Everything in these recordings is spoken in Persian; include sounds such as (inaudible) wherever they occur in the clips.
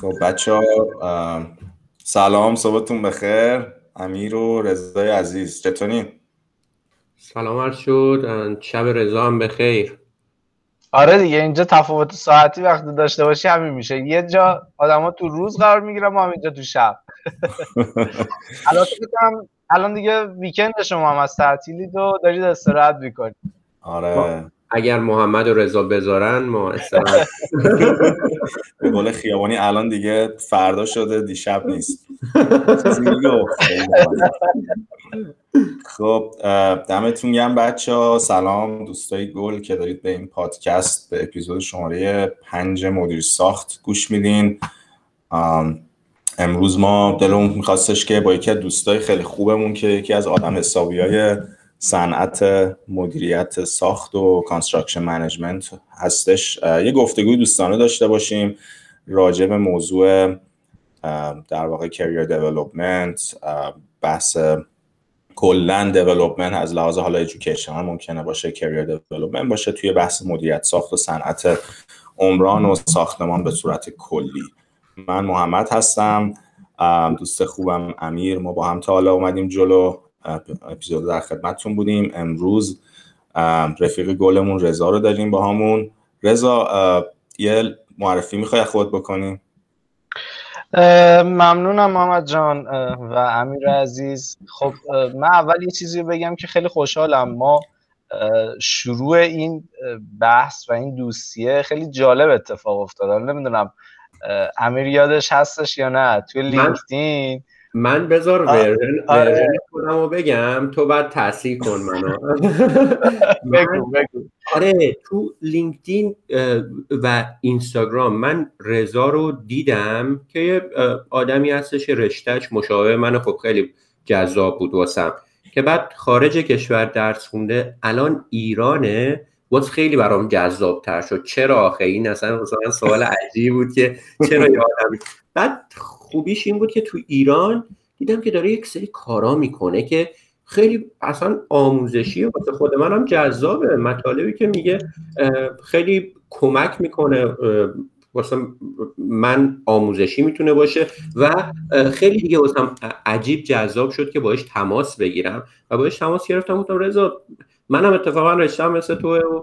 خب بچه ها سلام صبحتون بخیر. امیر و رضای عزیز چطورین؟ سلام عرض شد. شب رضا هم بخیر. آره دیگه اینجا تفاوت ساعتی وقتی داشته باشی همین میشه. یه جا آدما تو روز قرار می‌گیرن ما هم اینجا تو شب. (laughs) الان دیگه ویکند شما هم از تعطیلی تو دارید استراحت می‌کنید. آره. اگر محمد و رضا بذارن ما (laughs) به قول خیابانی الان دیگه فردا شده دیشب نیست. خب دمتون گرم بچه ها. سلام دوستای گل که دارید به این پادکست به اپیزود شماره پنج مدیر ساخت گوش میدین. امروز ما دلمون میخواستش که با یکی از دوستای خیلی خوبمون که یکی از آدم حسابی های صنعت مدیریت ساخت و construction management هستش. یه گفتگوی دوستانه داشته باشیم راجع به موضوع در واقع career development بحث کلا development از لحاظ حالا education ممکنه باشه career development باشه توی بحث مدیریت ساخت و صنعت عمران و ساختمان به صورت کلی. من محمد هستم دوست خوبم امیر ما با هم تا حالا اومدیم جلو. اپیزود در خدمتتون بودیم. امروز رفیق گلمون رضا رو داریم با همون. رضا یه معرفی می‌خوای خود بکنیم ممنونم محمد جان و امیر عزیز. خب من اول یه چیزی بگم که خیلی خوشحالم. ما شروع این بحث و این دوستیه خیلی جالب اتفاق افتاد نمی‌دونم امیر یادش هستش یا نه؟ توی لینکدین من بذار ورژن آره. خودم بگم تو بعد تاثیر کن منو. (laughs) بگو بگو. آره تو لینکدین و اینستاگرام من رضا رو دیدم که یه آدمی هستش رشتهش مشابه من خب خیلی جذاب بود واسم. که بعد خارج کشور درس خونده الان ایرانه. باز خیلی برام جذاب تر شد. چرا آخه؟ این اصلا سوال عجیبی بود که چرا یه آدمی بعد خوبیش این بود که تو ایران دیدم که داره یک سری کارا می‌کنه که خیلی اصلا آموزشی واسه خود منم جذابه. مطالبی که میگه خیلی کمک می‌کنه واسه من آموزشی می‌تونه باشه و خیلی دیگه واسم عجیب جذاب شد که باش تماس بگیرم و باش تماس گرفتم. گفتم رضا منم اتفاقا رشتم مثل تو و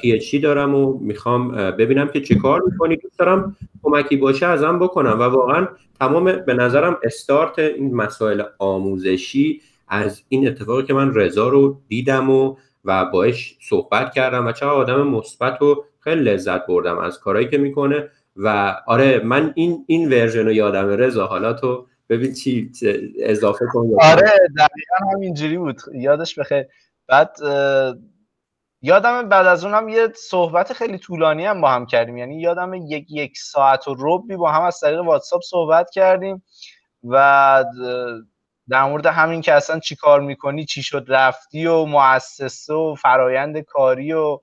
پی اچ دارم و می‌خوام ببینم که چه کار می‌کنی. دوست دارم کمکی باشه ازم بکنم. و واقعا تمام به نظرم استارت این مسائل آموزشی از این اتفاقی که من رضا رو دیدم و و باش صحبت کردم و چه آدم مثبت و خیلی لذت بردم از کارهایی که می‌کنه. و آره من این این ورژن رو یادم رضا حالا تو ببین چی اضافه کن آره دقیقا همینجوری بود. یادش بخیر. بعد یادم بعد از اونم یه صحبت خیلی طولانی هم با هم کردیم. یعنی یادم یک یک ساعت و ربی با هم از طریق واتساپ صحبت کردیم و در مورد همین که اصلا چی کار می‌کنی چی شد رفتی و مؤسسه و فرایند کاری و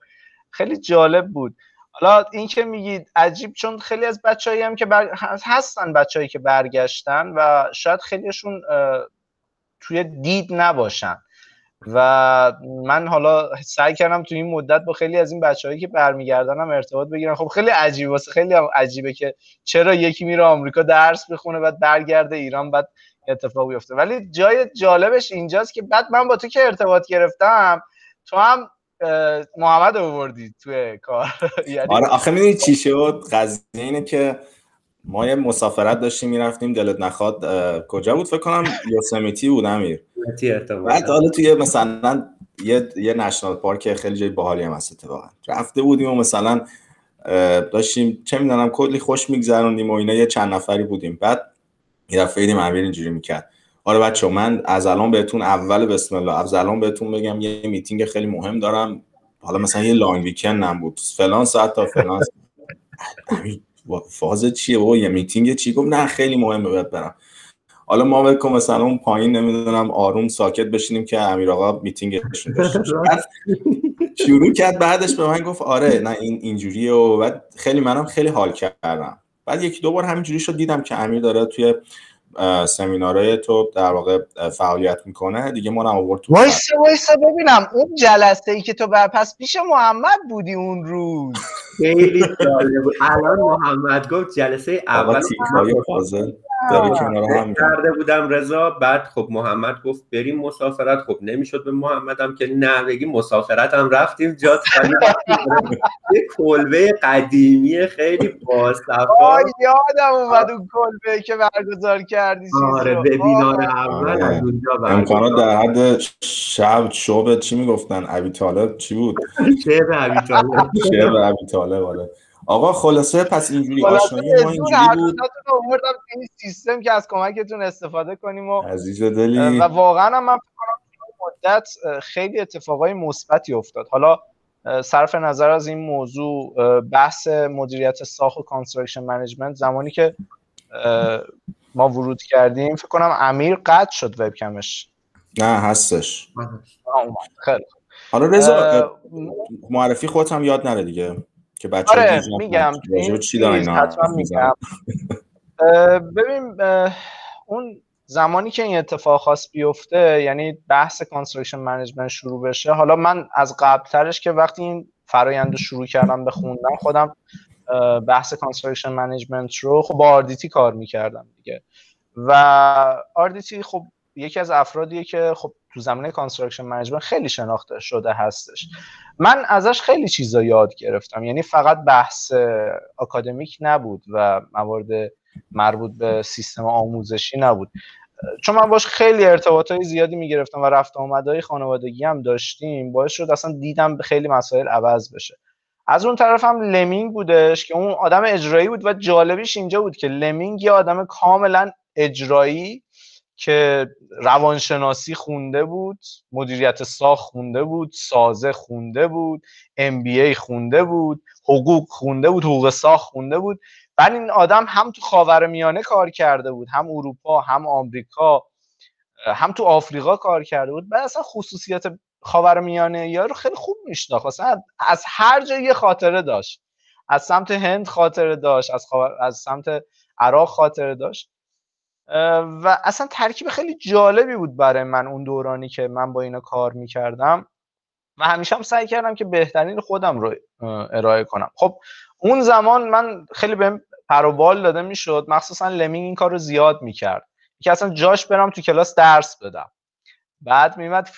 خیلی جالب بود. حالا این که میگید عجیب چون خیلی از بچههایی هم که بر... هستن بچههایی که برگشتن و شاید خیلیشون توی دید نباشن. و من حالا سعی کردم تو این مدت با خیلی از این بچههایی که برمیگردنم ارتباط بگیرم. خب خیلی عجیبه واسه خیلی هم عجیبه که چرا یکی میره آمریکا درس بخونه بعد برگرده ایران بعد اتفاق بیفته. ولی جای جالبش اینجاست که بعد من با تو که ارتباط گرفتم تو هم محمد آوردی توی کار. (laughs) یعنی آره آخه می‌دونی چی شد؟ قضیه اینه که ما یه مسافرت داشتیم می‌رفتیم دلت نخواد کجا بود؟ فکر کنم یوسمیتی بود امیر. بعد حالا توی مثلا یه یه نشنال پارک خیلی جای باحالی هم هست اتفاقا. رفته بودیم و مثلا داشتیم چه می‌دونم کلی خوش میگذروندیم و اینا یه چند نفری بودیم. بعد یه دفعه دیدیم امیر اینجوری می‌کرد. آره بچه من از الان بهتون اول بسم الله از الان بهتون بگم یه میتینگ خیلی مهم دارم. حالا مثلا یه long weekend نبود فلان ساعت تا فلان (laughs) فاز چیه؟ و یه میتینگ چی؟ گفت نه خیلی مهمه باید برم. حالا ما بکن مثلا اون پایین نمی‌دونم آروم ساکت بشینیم که امیر آقا میتینگشون (laughs) شروع کرد بعدش به من گفت آره نه این اینجوریه و بعد خیلی منم خیلی حال کردم. بعد یکی دو بار همینجوری شد دیدم که امیر داره توی سمینارهای تو در واقع فعالیت می‌کنه. دیگه ما آورد تو وایسا وایسا ببینم اون جلسه ای که تو پس پیش محمد بودی اون روز. خیلی جالب بود. الان محمد گفت جلسه اول داره کنار هم کرده بودم رضا بعد خب محمد گفت بریم مسافرت. خب نمی‌شد به محمدم که نه بگیم مسافرت هم رفتیم جات. یه کلبه قدیمی خیلی باصفا. یادم اومد اون کلبه که برگزار کردی آره وبینار اول از آره. اونجا امکانات در حد شب شعب چی می‌گفتن؟ ابی طالب چی بود؟ شعر ابی طالب. شعر ابی طالب آره. آقا خلاصه پس اینجوری آشنایی ما اینجوری بود. آوردم این سیستم که از کمکتون استفاده کنیم و عزیز دلی. و واقعا هم من مدت خیلی اتفاقای مثبتی افتاد. حالا صرف نظر از این موضوع بحث مدیریت ساخت و construction management زمانی که ما ورود کردیم فکر کنم امیر قطع شد وبکمش. نه هستش. خیلی حالا رضا معرفی خودت هم یاد نره دیگه. که بچه آره میگم چی میگم. (laughs) ببین اون زمانی که این اتفاق خواست بیفته یعنی بحث construction management شروع بشه حالا من از قبل ترش که وقتی این فرایند رو شروع کردم به خوندن خودم بحث construction management رو خب با آردیتی کار می‌کردم دیگه. و آردیتی خب یکی از افرادیه که خب تو زمینه construction management خیلی شناخته شده هستش. من ازش خیلی چیزا یاد گرفتم. یعنی فقط بحث اکادمیک نبود و موارد مربوط به سیستم آموزشی نبود. چون من باش خیلی ارتباطای زیادی می‌گرفتم و رفت آمدهای خانوادگی هم داشتیم باعث شد اصلا دیدم خیلی مسائل عوض بشه. از اون طرف هم لمینگ بودش که اون آدم اجرایی بود و جالبیش اینجا بود که لمینگ یه آدم کاملا اجرایی که روانشناسی خونده بود مدیریت ساخت خونده بود سازه خونده بود ام بی خونده بود حقوق خونده بود حقوق ساخت خونده بود. بعد این آدم هم تو خاورمیانه کار کرده بود هم اروپا هم آمریکا هم تو آفریقا کار کرده بود. بعد اصلا خصوصیت خاورمیانه یا رو خیلی خوب میشناخت. از هر جا یه خاطره داشت. از سمت هند خاطره داشت از, از سمت عراق خاطره داشت. و اصلا ترکیب خیلی جالبی بود برای من اون دورانی که من با اینا کار می‌کردم. و همیشه هم سعی کردم که بهترین خودم رو ارائه کنم. خب اون زمان من خیلی بهم پروبال داده می‌شد مخصوصا لمینگ این کار رو زیاد می‌کرد. که اصلا جاش برم تو کلاس درس بدم. بعد میمد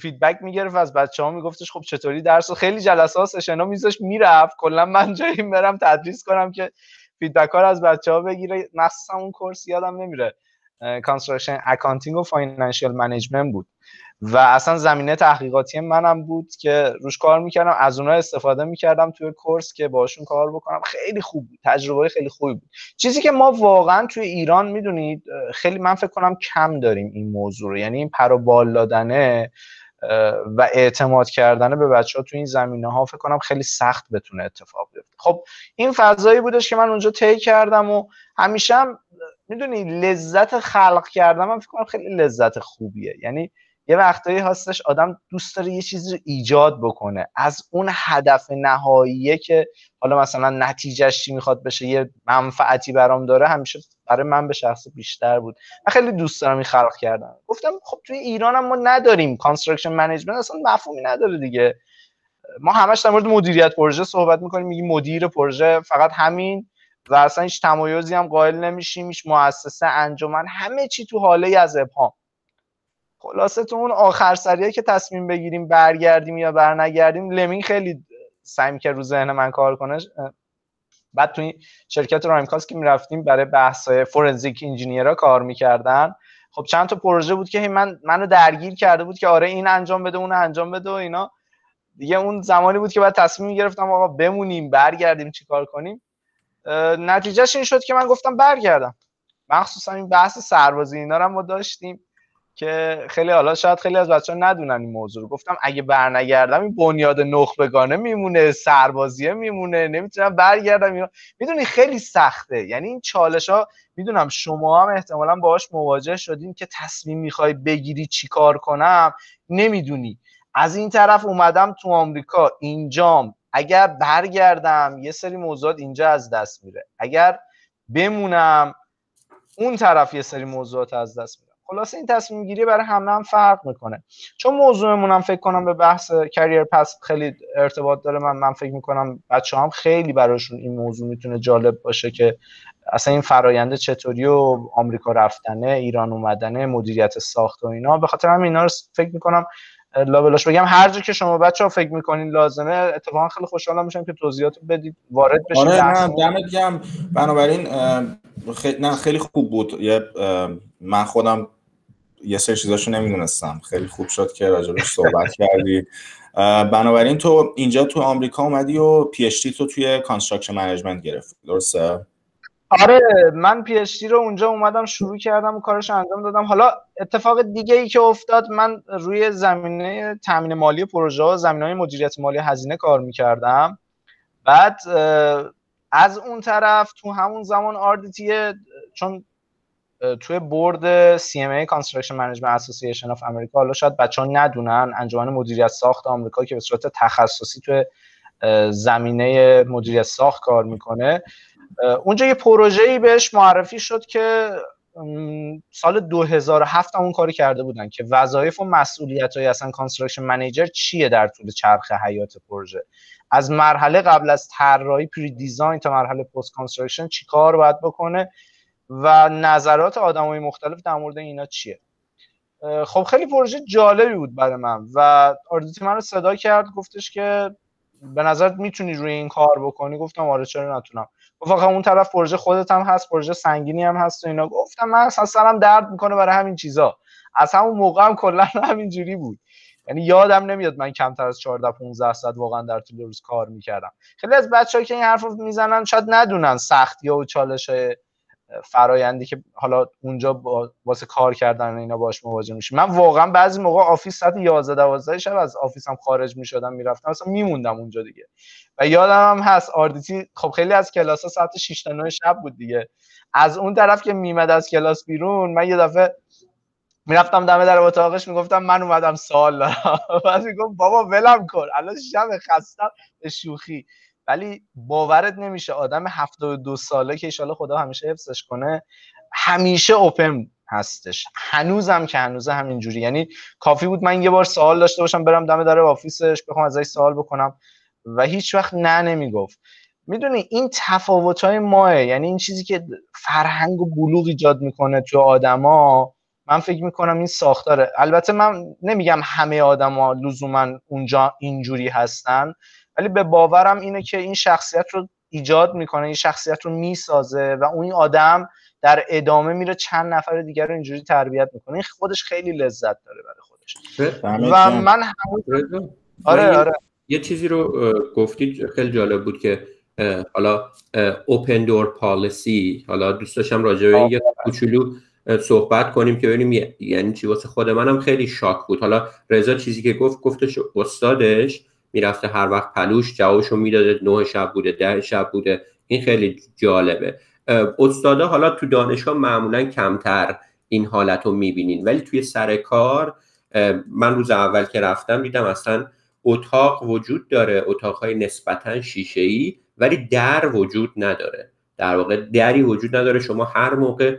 feedback می‌گرفت از بچه ها میگفتش خب چطوری درس خیلی جلسات session ا میذاش می‌رفت. کلا من جایی برم تدریس کنم که feedback ها از بچه ها بگیره. مخصوصا اون course یادم نمیره. construction accounting و financial management بود. و اصلا زمینه تحقیقاتی منم بود که روش کار می‌کردم. از اونها استفاده می‌کردم توی کورس که باشون کار بکنم. خیلی خوب بود. تجربه خیلی خوبی بود. چیزی که ما واقعا توی ایران می‌دونید خیلی من فکر کنم کم داریم این موضوع رو. یعنی این پر دادنه. و اعتماد کردن به بچه ها تو این زمینه ها فکر کنم خیلی سخت بتونه اتفاق بیفته. خب این فضایی بودش که من اونجا طی کردم و همیشه هم می‌دونی لذت خلق کردن من فکر کنم خیلی لذت خوبیه. یعنی یه وقتایی هستش آدم دوست داره یه چیزی رو ایجاد بکنه. از اون هدف نهاییه که حالا مثلا نتیجهش چی می‌خواد بشه یه منفعتی برام داره همیشه برای من به شخص بیشتر بود. من خیلی دوست دارم این خلق کردن. گفتم خب توی ایران هم ما نداریم construction management اصلا مفهومی نداره دیگه. ما همش در مورد مدیریت پروژه صحبت می‌کنیم میگیم مدیر پروژه فقط همین و اصلا هیچ تمایزی هم قائل نمیشیم هیچ مؤسسه انجمن همه چی تو حاله از ابهام. خلاصه تو اون آخر سریه که تصمیم بگیریم برگردیم یا برنگردیم لمین خیلی سعی که رو ذهن من کار کنه بعد تو شرکت رایمکاس که می‌رفتیم برای بحث فورنزیک انجینیرها کار می‌کردن. خب چند تا پروژه بود که من منو درگیر کرده بود که آره این انجام بده اون انجام بده و اینا. دیگه اون زمانی بود که بعد تصمیم گرفتم آقا بمونیم برگردیم چیکار کنیم. نتیجهش این شد که من گفتم برگردم. مخصوصا این بحث سربازی اینا رو ما داشتیم. که خیلی حالا شاید خیلی از بچه ها ندونن این موضوع رو. گفتم اگه برنگردم این بنیاد نخبگانه میمونه سربازیه میمونه نمی‌تونم برگردم می‌دونی خیلی سخته. یعنی این چالش ها می‌دونم شما هم احتمالا باهاش مواجه شدین که تصمیم می‌خوای بگیری چیکار کنم. نمی‌دونی. از این طرف اومدم تو آمریکا اینجام. اگر برگردم یه سری موضوعات اینجا از دست میره. اگر بمونم اون طرف یه سری موضوعات از دست میدم خلاصه این تصمیم گیری برای همه هم فرق می‌کنه. چون موضوعمون هم فکر کنم به بحث کریر پس خیلی ارتباط داره من من فکر می‌کنم بچه هم خیلی براشون این موضوع می‌تونه جالب باشه که اصلا این فراینده چطوری و آمریکا رفتنه ایران اومدنه مدیریت ساخت و اینا. به خاطر هم اینا رو فکر می‌کنم لابلاش بگم هر جا که شما بچه ها فکر می‌کنین لازمه اتفاقا خیلی خوشحالم میشم که توضیحات بدید وارد بشید آره نه دمت گرم. بنابراین خیلی نه خیلی خوب بود. یه من خودم یه سری چیزاشو نمی‌دونستم. خیلی خوب شد که راجبش صحبت کردی. بنابراین تو اینجا تو آمریکا اومدی و PhD تو توی construction management گرفتی. درسته؟ آره من PhD رو اونجا اومدم شروع کردم و کارش انجام دادم. حالا اتفاق دیگه ای که افتاد من روی زمینه تامین مالی پروژه و زمینه های مدیریت مالی هزینه کار می‌کردم. بعد از اون طرف تو همون زمان آردیتی چون توی board CMA Construction Management Association of America حالا شاید بچه ها ندونن انجمن مدیریت ساخت آمریکا که به صورت تخصصی توی زمینه مدیریت ساخت کار می‌کنه. اونجا یه پروژه‌ای بهش معرفی شد که سال 2007 اون کاری کرده بودن که وظایف و مسئولیت های اصلا construction manager چیه در طول چرخ حیات پروژه. از مرحله قبل از طراحی pre-design تا مرحله post construction چی کار باید بکنه؟ و نظرات آدمای مختلف در مورد اینا چیه؟ خب خیلی پروژه جالبی بود برای من و آردیتی من رو صدا کرد گفتش که به نظر می‌تونی روی این کار بکنی؟ گفتم آره چرا نتونم؟ گفت اون طرف پروژه خودت هم هست پروژه سنگینی هم هست و اینا. گفتم من اصلا سرم درد می‌کنه برای همین چیزا. از همون موقع هم کلا (laughs) همین جوری بود. یعنی یادم نمیاد من کمتر از 14 15 ساعت واقعا در طول روز کار می‌کردم. خیلی از بچه‌ها که این حرف رو می‌زنن شاید ندونن سختی و چالش فرایندی که حالا اونجا واسه کار کردن اینا باش مواجه میشه من واقعا بعضی موقع office ساعت 11 12 شب از office م خارج می‌شدم می‌رفتم اصلا میموندم اونجا دیگه. و یادم هم هست آردیتی خب خیلی از کلاس ها ساعت 6 تا 9 شب بود دیگه. از اون طرف که میمد از کلاس بیرون من یه دفعه می‌رفتم دم در اتاقش می‌گفتم من اومدم دارم. (laughs) بعد می‌گفت بابا ولم کن الان شب خستم به شوخی. ولی باورت نمیشه آدم 72 ساله که ایشالا خدا همیشه حفظش کنه همیشه اوپن هستش. هنوزم که هنوزه همینجوری. یعنی کافی بود من یه بار سوال داشته باشم برم دم در آفیسش بخوام ازش سوال بکنم. و هیچ وقت نه نمی‌گفت. می‌دونی این تفاوت های ماه یعنی این چیزی که فرهنگ و بلوغ ایجاد می‌کنه تو آدما من فکر می‌کنم این ساختاره. البته من نمیگم همه آدما لزوما اونجا اینجوری هستن. ولی به باورم اینه که این شخصیت رو ایجاد می‌کنه این شخصیت رو می‌سازه و اون آدم در ادامه میره چند نفر دیگر رو اینجوری تربیت می‌کنه. این خودش خیلی لذت داره برای خودش. و من همون آره آره. یه چیزی رو گفتید خیلی جالب بود که حالا اوپن دور پالیسی حالا دوست داشتم راجع به یه کوچولو صحبت کنیم که ببینیم یعنی چی. واسه خود منم خیلی شاک بود. حالا رضا چیزی که گفت گفتش استادش می‌رفته هر وقت پلوش جوابشو می‌داده نه شب بوده ده شب بوده. این خیلی جالبه. استادا حالا تو دانشگاه معمولا کمتر این حالت رو می‌بینین. ولی توی سر کار من روز اول که رفتم دیدم اصلا اتاق وجود داره. اتاقهای نسبتا شیشه ای ولی در وجود نداره. در واقع دری وجود نداره. شما هر موقع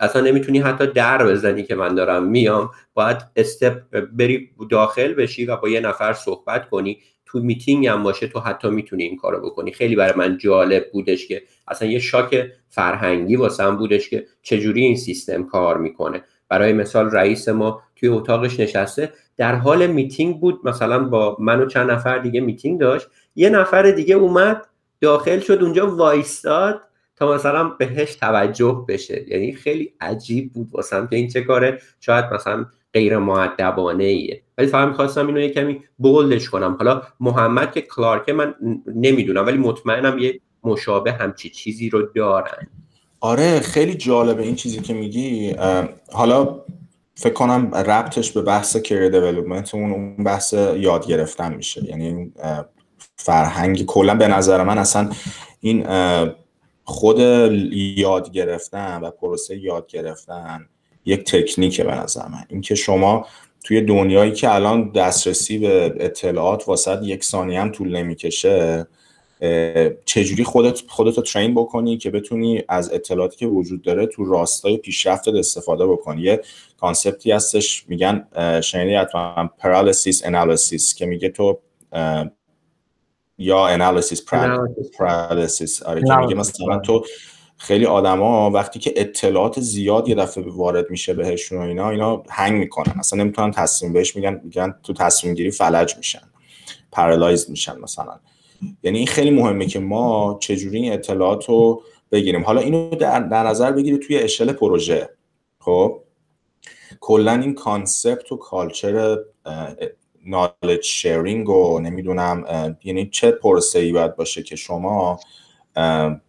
اصلا نمی‌تونی حتی در بزنی که من دارم میام. باید step بری داخل بشی و با یه نفر صحبت کنی. تو میتینگ هم باشه تو حتی می‌تونی این کارو بکنی. خیلی برای من جالب بودش که اصلا یه shock فرهنگی واسم بودش که چجوری این سیستم کار می‌کنه. برای مثال رئیس ما توی اتاقش نشسته. در حال میتینگ بود. مثلا با من و چند نفر دیگه میتینگ داشت. یه نفر دیگه اومد داخل شد اونجا وایستاد. مثلا بهش توجه بشه. یعنی خیلی عجیب بود واسم که این چه کاره. شاید مثلا غیر معدبانه ایه ولی فقط می‌خواستم اینو یه کمی بولدش کنم. حالا محمد که کلارکه من نمی‌دونم ولی مطمئنم یه مشابه همچی چیزی رو دارن. آره خیلی جالبه این چیزی که میگی. حالا فکر کنم ربطش به بحث کری دیولوپمنت اون بحث یاد گرفتن میشه. یعنی فرهنگ کلا به نظر من اصلا این خود یاد گرفتن و پروسه یاد گرفتن یک تکنیکه به نظر من. اینکه شما توی دنیایی که الان دسترسی به اطلاعات واسط یک ثانیه هم طول نمی‌کشه چجوری خودت خودت رو ترین بکنی که بتونی از اطلاعاتی که وجود داره تو راستای پیشرفتت استفاده بکنی؟ یه کانسپتی هستش میگن شنیدی حتما paralysis analysis که میگه تو یا analysis paralysis آره که میگه مثلا تو خیلی آدما وقتی که اطلاعات زیاد یه دفعه وارد میشه بهشون و اینا اینا هنگ می‌کنن. اصلا نمی‌تونن تصمیم بهش میگن میگن تو تصمیم گیری فلج میشن paralyze میشن مثلا. یعنی این خیلی مهمه که ما چجوری این اطلاعات رو بگیریم. حالا اینو در, در نظر بگیرید توی اشل پروژه. خب؟ کلا این concept و culture knowledge sharing و نمی‌دونم یعنی چه پروسه ای باید باشه که شما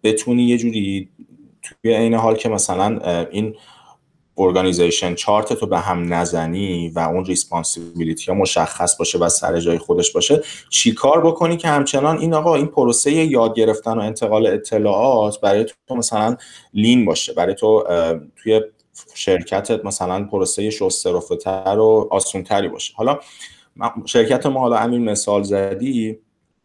بتونی یه جوری توی این حال که مثلا این organization chart تو به هم نزنی و اون responsibility ها مشخص باشه و سر جای خودش باشه چی کار بکنی که همچنان این آقا این پروسه یاد گرفتن و انتقال اطلاعات برای تو مثلا lean باشه برای تو توی شرکتت مثلا پروسه شسته رفتر و آسونتری باشه. حالا شرکت ما حالا همین مثال زدی.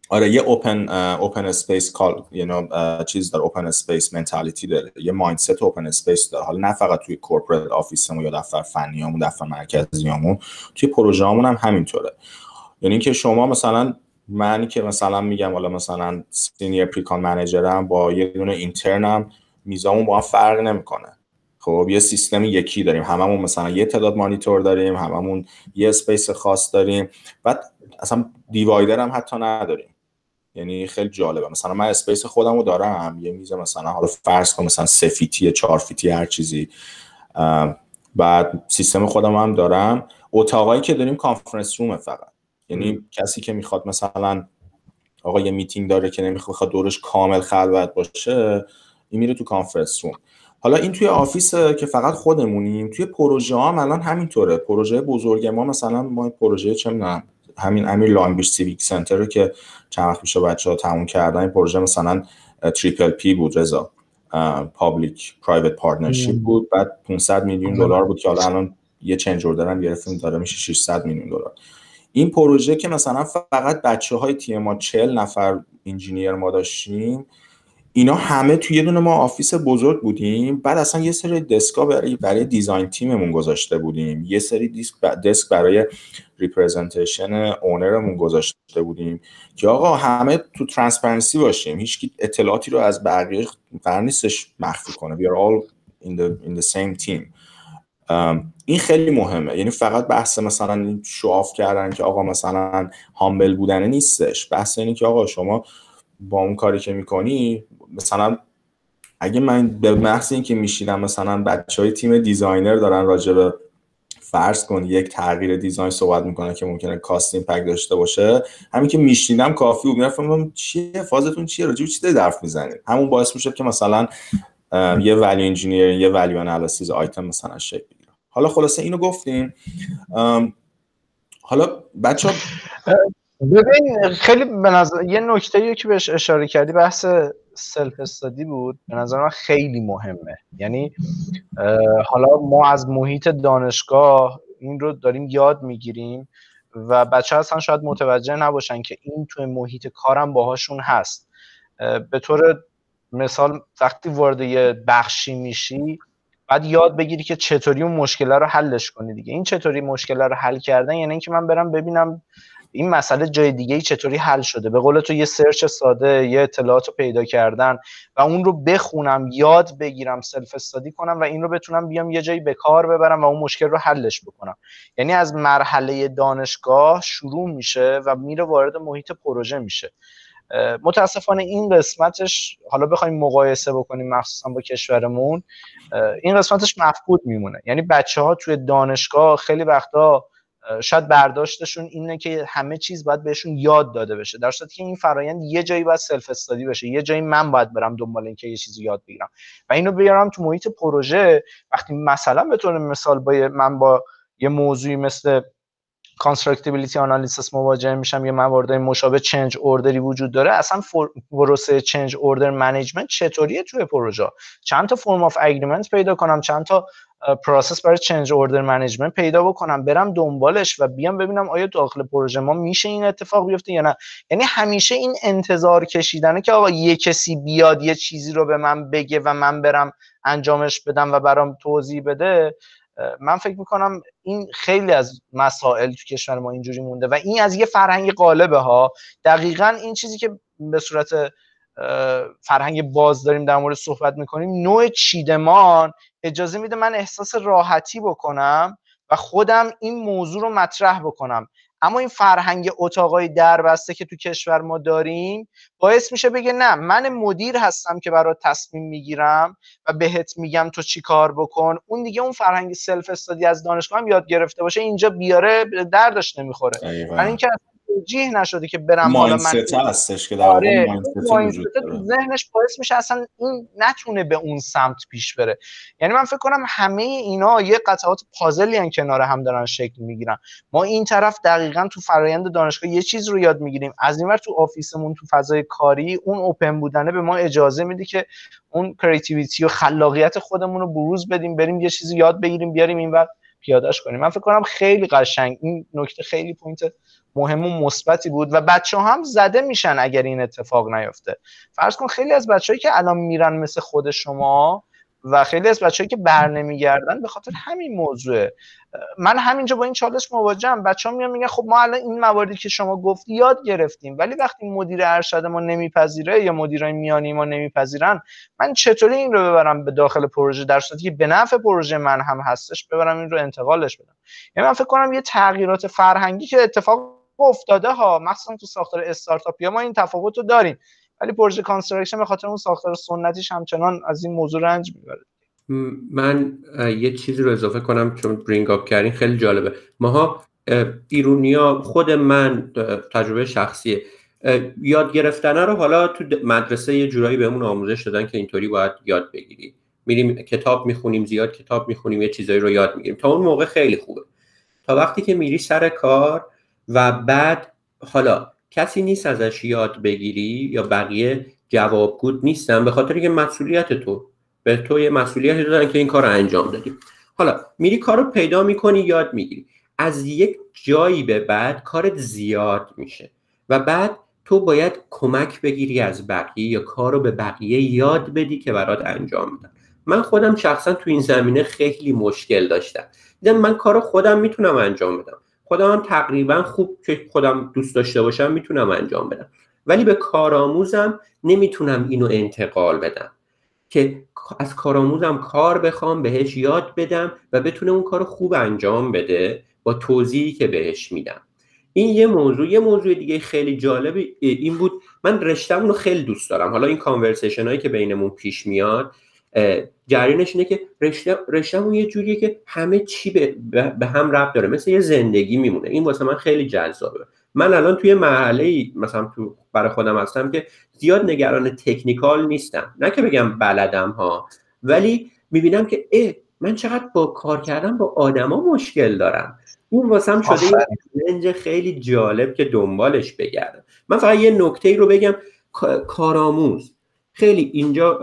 آره یه open open space culture یه چیز داره open space mentality داره. یه mindset open space داره. حالا نه فقط توی corporate office مون یا دفتر فنیامون دفتر مرکزیامون توی پروژه‌مون هم همینطوره. یعنی که شما مثلا من که مثلا میگم حالا مثلا senior precon manager م با یه دونه intern م میزامون با هم فرق نمی‌کنه. خب یه سیستم یکی داریم. هممون مثلا یه تعداد مانیتور داریم هممون یه space خاص داریم. بعد اصلا divider هم حتی نداریم. یعنی خیلی جالبه. مثلا من space خودم رو دارم. یه میز مثلا حالا فرض کن مثلا سه feet ی چهار feet ی هر چیزی. بعد سیستم خودم هم دارم. اتاقایی که داریم conference room ه فقط. یعنی کسی که می‌خواد مثلا آقا یه میتینگ داره که نمی‌خواد دورش کامل خلوت باشه این میره تو conference room. حالا این توی office که فقط خودمونیم توی پروژه هم الان همینطوره. پروژه بزرگ ما مثلا ما پروژه چه همین امیر Long Beach Civic Center رو که چند وقت پیش بچه ها تموم کردن این پروژه مثلا triple P بود رضا. public private partnership بود. بعد 500 میلیون دلار بود که حالا الان یه change order هم گرفتیم داره میشه 600 میلیون دلار. این پروژه که مثلا فقط بچه های تیم ما 40 نفر engineer ما داشتیم اینا همه توی یه دونه ما office بزرگ بودیم. بعد اصلا یه سری desk ا برای برای design تیممون گذاشته بودیم. یه سری desk desk برای representation owner مون گذاشته بودیم که آقا همه تو transparency باشیم. هیچ اطلاعاتی رو از بقیه قرار نیستش مخفی کنه. We are all in the, in the same team. این خیلی مهمه. یعنی فقط بحث مثلا show off کردن که آقا مثلا humble بودن نیستش. بحث اینه که آقا شما با اون کاری که می‌کنی مثلا اگه من به محض اینکه میشینم مثلا بچه های تیم designer دارن راجع به فرض کن یک تغییر design صحبت می‌کنه که ممکنه cost impact داشته باشه همین که میشینم کافی بود. می‌رفتم چیه فازتون چیه راجع به چی دارید حرف می‌زنید؟ همون باعث میشه که مثلا یه value engineer یه value analysis item مثلا شکل بگیره حالا خلاصه اینو گفتیم. حالا بچه ببین خیلی به نظر یه نکته که بهش اشاره کردی بحث self study بود به نظر من خیلی مهمه. یعنی حالا ما از محیط دانشگاه این رو داریم یاد می‌گیریم و بچه اصلا شاید متوجه نباشن که این توی محیط کارم باهاشون هست. به طور مثال وقتی وارد یه بخشی میشی بعد یاد بگیری که چطوری اون مشکل رو حلش کنی دیگه. این چطوری مشکل رو حل کردن؟ یعنی اینکه من برم ببینم این مسئله جای دیگه ای چطوری حل شده؟ به قول تو یه search ساده یه اطلاعات رو پیدا کردن و اون رو بخونم یاد بگیرم self study کنم و این رو بتونم بیام یه جایی به کار ببرم و اون مشکل رو حلش بکنم. یعنی از مرحله دانشگاه شروع میشه و میره وارد محیط پروژه میشه. متاسفانه این قسمتش حالا بخوایم مقایسه بکنیم مخصوصا با کشورمون این قسمتش مفقود میمونه. یعنی بچه ها توی دانشگاه خیلی وقتا شاید برداشتشون اینه که همه چیز باید بهشون یاد داده بشه. در که این فرایند یه جایی باید سلف استادی بشه یه جایی من باید برم دنبال اینکه یه چیزی یاد بگیرم. و اینو بیارم تو محیط پروژه. وقتی مثلا به مثال با من با یه موضوعی مثل constructability analysis مواجه میشم یه موارد مشابه change order ی وجود داره. اصلا پروسه change order management چطوریه توی پروژه؟ چند تا form of agreement پیدا کنم چند تا process برای change order management پیدا بکنم برم دنبالش و بیام ببینم آیا داخل پروژه ما میشه این اتفاق بیفته یا نه. یعنی همیشه این انتظار کشیدنه که آقا یه کسی بیاد یه چیزی رو به من بگه و من برم انجامش بدم و برام توضیح بده. من فکر می‌کنم این خیلی از مسائل تو کشور ما اینجوری مونده و این از یه فرهنگ قالبه ها. دقیقا این چیزی که به صورت فرهنگ باز داریم در مورد صحبت می‌کنیم نوع چیدمان اجازه میده من احساس راحتی بکنم و خودم این موضوع رو مطرح بکنم. اما این فرهنگ اتاقای دربسته که تو کشور ما داریم باعث میشه بگه نه من مدیر هستم که برای تصمیم می‌گیرم و بهت میگم تو چی کار بکن. اون دیگه اون فرهنگ self study از دانشگاه هم یاد گرفته باشه اینجا بیاره دردش نمی‌خوره. من اینکه توجیه نشده که برم حالا من هستش که در آره ذهنش باعث میشه اصلا این نتونه به اون سمت پیش بره. یعنی من فکر کنم همه اینا یه قطعات پازلی کنار هم دارن شکل می‌گیرن. ما این طرف دقیقا تو فرایند دانشگاه یه چیز رو یاد می‌گیریم. از این تو office مون تو فضای کاری اون open بودنه به ما اجازه میده که اون creativity و خلاقیت خودمون رو بروز بدیم بریم یه چیزی یاد بگیریم بیاریم این وقت پیادهش کنیم من فکر کنم خیلی قشنگ. این نکته خیلی point مهم و مثبتی بود و بچه هم زده میشن اگر این اتفاق نیفته. فرض کن خیلی از بچههایی که الان میرن مثل خود شما و خیلی از بچه‌ای که بر نمیگردن به خاطر همین موضوع من همینجا با این چالش مواجهم. بچه ها میان میگن خب ما الان این مواردی که شما گفتی یاد گرفتیم ولی وقتی مدیر ارشد ما نمیپذیره یا مدیرای میانی ما نمیپذیرن من چطوری این رو ببرم به داخل پروژه؟ در صورتی که به نفع پروژه من هم هستش ببرم این رو انتقالش بدم. یعنی من فکر کنم یه تغییرات فرهنگی که اتفاق افتاده ها مخصوصا تو ساختار استارتاپ ما این تفاوت رو داریم. ولی پروژه construction به خاطر اون ساختار سنتیش همچنان از این موضوع رنج می‌بره. من یه چیزی رو اضافه کنم چون bring up کردین خیلی جالبه. ماها ایرونیا خود من تجربه شخصیه. یاد گرفتنه رو حالا تو مدرسه یه جورایی بهمون آموزش دادن که اینطوری باید یاد بگیری. میریم کتاب می‌خونیم زیاد کتاب می‌خونیم یه چیزایی رو یاد می‌گیریم. تا اون موقع خیلی خوبه. تا وقتی که میری سر کار و بعد حالا کسی نیست ازش یاد بگیری یا بقیه جوابگو نیستن به خاطر که مسئولیت تو به تو یه مسئولیتی دادن که این کار رو انجام دادی. حالا میری کار رو پیدا می‌کنی یاد می‌گیری. از یک جایی به بعد کارت زیاد میشه و بعد تو باید کمک بگیری از بقیه یا کار رو به بقیه یاد بدی که برات انجام میدن من خودم شخصا تو این زمینه خیلی مشکل داشتم. دیدم من کار خودم می‌تونم انجام بدم. خودم هم تقریبا خوب که خودم دوست داشته باشم می‌تونم انجام بدم. ولی به کارآموزم نمی‌تونم اینو انتقال بدم. که از کارآموزم کار بخوام بهش یاد بدم و بتونه اون کار خوب انجام بده با توضیحی که بهش میدم. این یه موضوع. یه موضوع دیگه خیلی جالب این بود. من رشتهمون رو خیلی دوست دارم. حالا این کانورسیشن هایی که بینمون پیش میاد جریانش اینه که رشته رشتهمون یه جوریه که همه چی به, به هم ربط داره. مثل یه زندگی میمونه. این واسه من خیلی جذابه. من الان توی مرحله مثلا تو برای خودم هستم که زیاد نگران تکنیکال نیستم. نه که بگم بلدم ها ولی می‌بینم که اه من چقدر با کار کردن با آدما مشکل دارم. این واسم شده یه خیلی جالب که دنبالش بگردم. من فقط یه نکته رو بگم. کارآموز. خیلی اینجا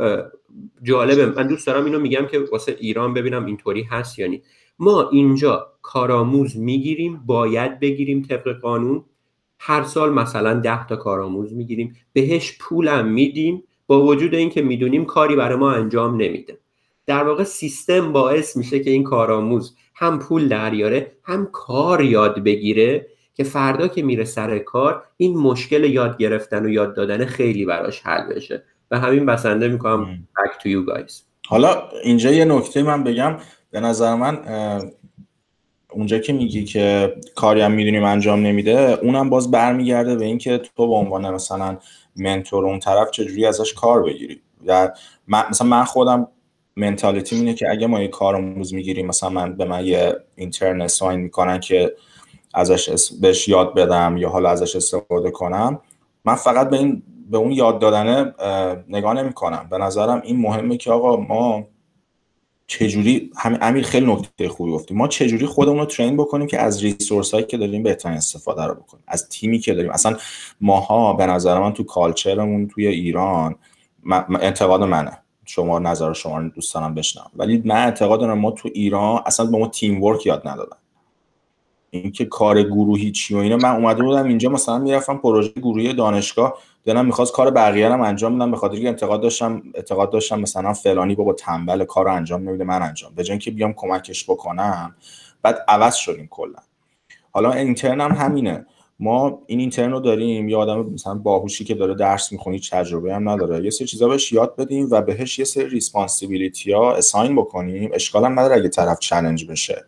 جالبه. من دوست دارم اینو میگم که واسه ایران ببینم اینطوری هست یا نیست. ما اینجا کارآموز می‌گیریم باید بگیریم طبق قانون. هر سال مثلا ده تا کارآموز می‌گیریم. بهش پولم میدیم. با وجود اینکه می‌دونیم کاری برای ما انجام نمیده. در واقع سیستم باعث میشه که این کارآموز هم پول دریاره هم کار یاد بگیره که فردا که میره سر کار این مشکل یاد گرفتن و یاد دادن خیلی براش حل بشه. و همین بسنده می‌کنم back to you guys. حالا اینجا یه نکته من بگم. به نظر من اونجا که میگی که کاری هم می‌دونیم انجام نمیده اونم باز برمیگرده به اینکه تو به عنوان مثلا منتور اون طرف چجوری ازش کار بگیری. در مثلا من خودم منتالیتی اینه که اگه ما یه کارآموز می‌گیریم مثلا من به من یه اینترن ساین می‌کنن که ازش بهش یاد بدم یا حالا ازش استفاده کنم من فقط به این به اون یاد دادنه نگاه نمی کنم به نظرم این مهمه که آقا ما چجوری همین امیر خیلی نکته خوبی گفتی ما چجوری خودمون رو ترین بکنیم که از ریسورس هایی که داریم بهترین استفاده رو بکنیم؟ از تیمی که داریم. اصلا ماها به نظر من تو کالچرمون توی ایران انتقاد منه. شما نظر شما رو دوست بشنم ولی من اعتقاد دارم ما تو ایران اصلا به ما تیم ورک یاد ندادن. اینکه کار گروهی چی و اینا. من اومده بودم اینجا مثلا می‌رفتم پروژه گروهی دانشگاه. دلم می‌خواست کار بقیه رو انجام بدم به خاطر که انتقاد داشتم اعتقاد داشتم مثلا فلانی بابا تنبل کار انجام نمیده من انجام. به که بیام کمکش بکنم بعد عوض شدیم کلا. حالا intern هم همینه. ما این intern رو داریم یه آدم مثلا باهوشی که داره درس می‌خونی تجربه هم نداره. یه سری چیزا بهش یاد بدیم و بهش یه سری responsibility ها assign بکنیم. اشکال هم نداره اگه طرف challenge بشه.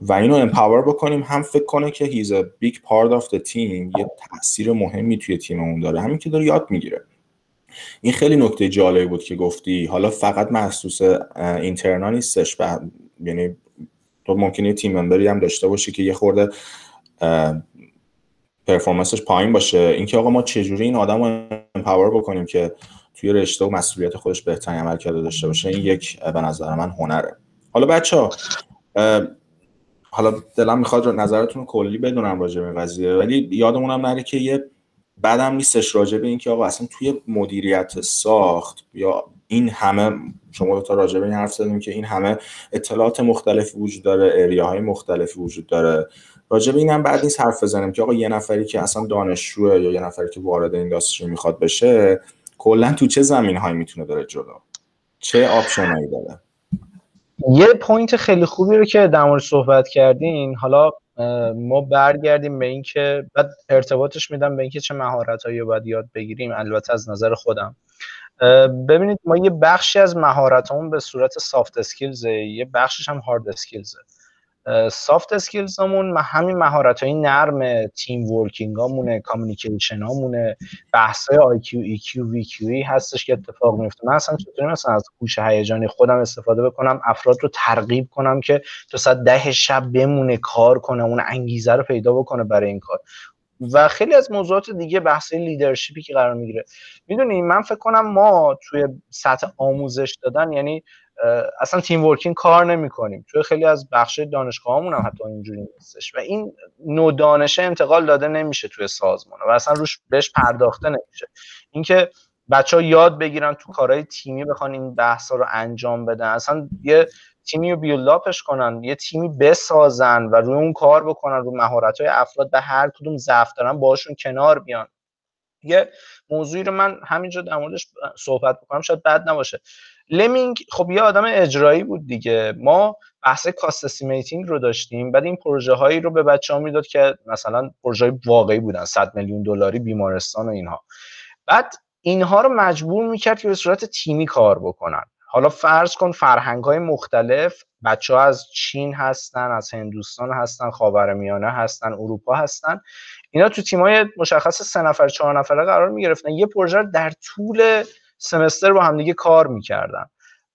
و اینو empower بکنیم. هم فکر کنه که he's big part of the team یه تاثیر مهمی توی تیممون داره. همین که داره یاد می‌گیره. این خیلی نکته جالبی بود که گفتی. حالا فقط مخصوص intern ا نیستش. یعنی تو ممکنه تیم ممبری هم داشته باشی که یه خورده پرفورمنسش پایین باشه. اینکه آقا ما چجوری این آدم رو امپاور بکنیم که توی رشته و مسئولیت خودش بهترین عمل کرده داشته باشه این یک به نظر من هنره. حالا بچه ها حالا دلم می‌خواد نظرتون کلی بدونم راجع به قضیه ولی یادمونم نره که یه بعدم نیستش راجع به اینکه آقا اصلا توی مدیریت ساخت یا این همه شما راجع به این حرف زدیم که این همه اطلاعات مختلفی وجود داره area های مختلفی وجود داره. راجع به این هم بد نیست حرف بزنیم که آقا یه نفری که اصلا دانشجوه یا یه نفری که وارد industry می‌خواد بشه کلا تو چه زمینه هایی می‌تونه بره جلو؟ چه option ایی داره؟ یه point خیلی خوبی رو که در مورد صحبت کردین حالا ما برگردیم به اینکه بعد ارتباطش میدم به اینکه چه مهارتایی رو باید یاد بگیریم البته از نظر خودم. ببینید ما یه بخشی از مهارتامون به صورت soft skills یه بخشش هم hard skills ه soft skills همون همین مهارت های نرم team working هامونه communication هامونه بحث های IQ EQ وی کیو هستش که اتفاق میفته من اصلا چطوری مثلا از هوش هیجانی خودم استفاده بکنم افراد رو ترغیب کنم که تا ساعت ده شب بمونه کار کنه اون انگیزه رو پیدا بکنه برای این کار. و خیلی از موضوعات دیگه بحث leadership ی که قرار می‌گیره. می‌دونی من فکر کنم ما توی سطح آموزش دادن یعنی اصلا تیم ورکینگ کار نمی کنیم توی خیلی از بخش دانشگاهامون هم حتی اینجوری نیستش. و این نو دانشه انتقال داده نمیشه توی سازمان. و اصلا روش بهش پرداخته نمیشه. اینکه بچه ها یاد بگیرن تو کارهای تیمی بخوان این بحث رو انجام بدن. اصلا یه تیمی رو بیولاپش کنن یه تیمی بسازن و روی اون کار بکنن رو مهارت های افراد به هر کدوم ضعف دارن باشون کنار بیان. یه موضوعی رو من همینجا در موردش صحبت بکنم شاید بد نباشه. لمینگ خب یه آدم اجرایی بود دیگه. ما بحث cost estimating رو داشتیم بعد این پروژه هایی رو به بچه ها می‌داد که مثلا پروژه واقعی بودن 100 میلیون دلاری بیمارستان و اینها. بعد اینها رو مجبور می‌کرد که به صورت تیمی کار بکنن. حالا فرض کن فرهنگ های مختلف بچه ها از چین هستن از هندوستان هستن خاورمیانه هستن اروپا هستن. اینا تو تیم های مشخص سه نفر چهار نفره قرار می گرفتن یه پروژه در طول سمستر با همدیگه کار می‌کردن.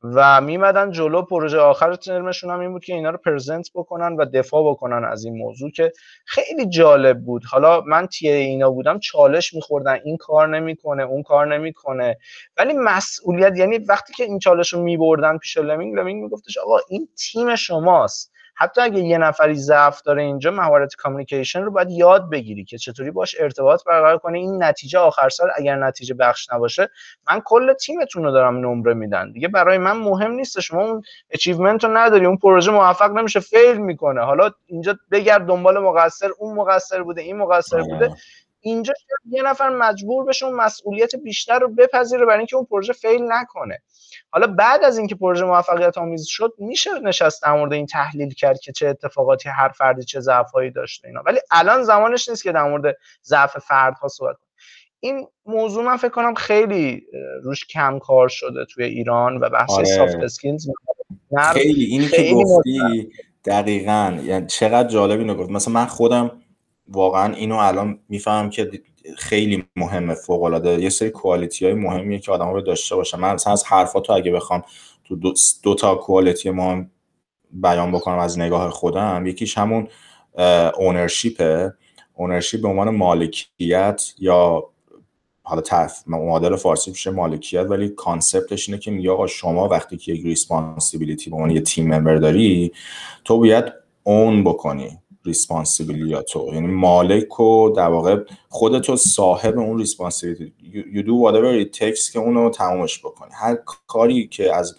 و میمدن جلو پروژه آخر ترمشون هم این بود که اینا رو پرزنت بکنن و دفاع بکنن از این موضوع که خیلی جالب بود. حالا من تیه اینا بودم چالش میخوردن. این کار نمی‌کنه اون کار نمی‌کنه. ولی مسئولیت یعنی وقتی که این چالش رو میبردن پیش لمینگ لمینگ میگفتش آقا این تیم شماست. حتی اگه یه نفری ضعف داره اینجا مهارت communication رو باید یاد بگیری که چطوری باش ارتباط برقرار کنی. این نتیجه آخر سال اگر نتیجه بخش نباشه من کل تیمتون رو دارم نمره میدن. دیگه برای من مهم نیست شما اون achievement رو نداری اون پروژه موفق نمیشه fail می‌کنه. حالا اینجا بگرد دنبال مقصر اون مقصر بوده این مقصر بوده. اینجا یه نفر مجبور بشه اون مسئولیت بیشتر رو بپذیره برای اینکه اون پروژه fail نکنه. حالا بعد از اینکه پروژه موفقیت آمیز شد میشه نشست در مورد این تحلیل کرد که چه اتفاقاتی هر فردی چه ضعفایی داشته اینا. ولی الان زمانش نیست که در مورد ضعف فردها صحبت کنیم. این موضوع من فکر کنم خیلی روش کم کار شده توی ایران و بحث آره. soft skills خیلی اینی که گفتی دقیقا. یعنی چقدر جالب اینو گفت. مثلا من خودم واقعا اینو الان می‌فهمم که خیلی مهمه فوق العاده یه سری quality های مهمیه که آدم‌ها رو داشته باشن. من مثلا از حرفاتو اگه بخوام تو دو, دو تا quality ما بیان بکنم از نگاه خودم یکیش همون ownership ه ownership به عنوان مالکیت یا حالا تف معادل فارسی میشه مالکیت ولی concept ش اینه که میگه آقا شما وقتی که یک responsibility به عنوان یه team member داری تو باید own بکنی. responsibility تو یعنی مالک و در واقع خودتو صاحب اون responsibility you, do whatever it takes که اونو تمامش بکنی. هر کاری که از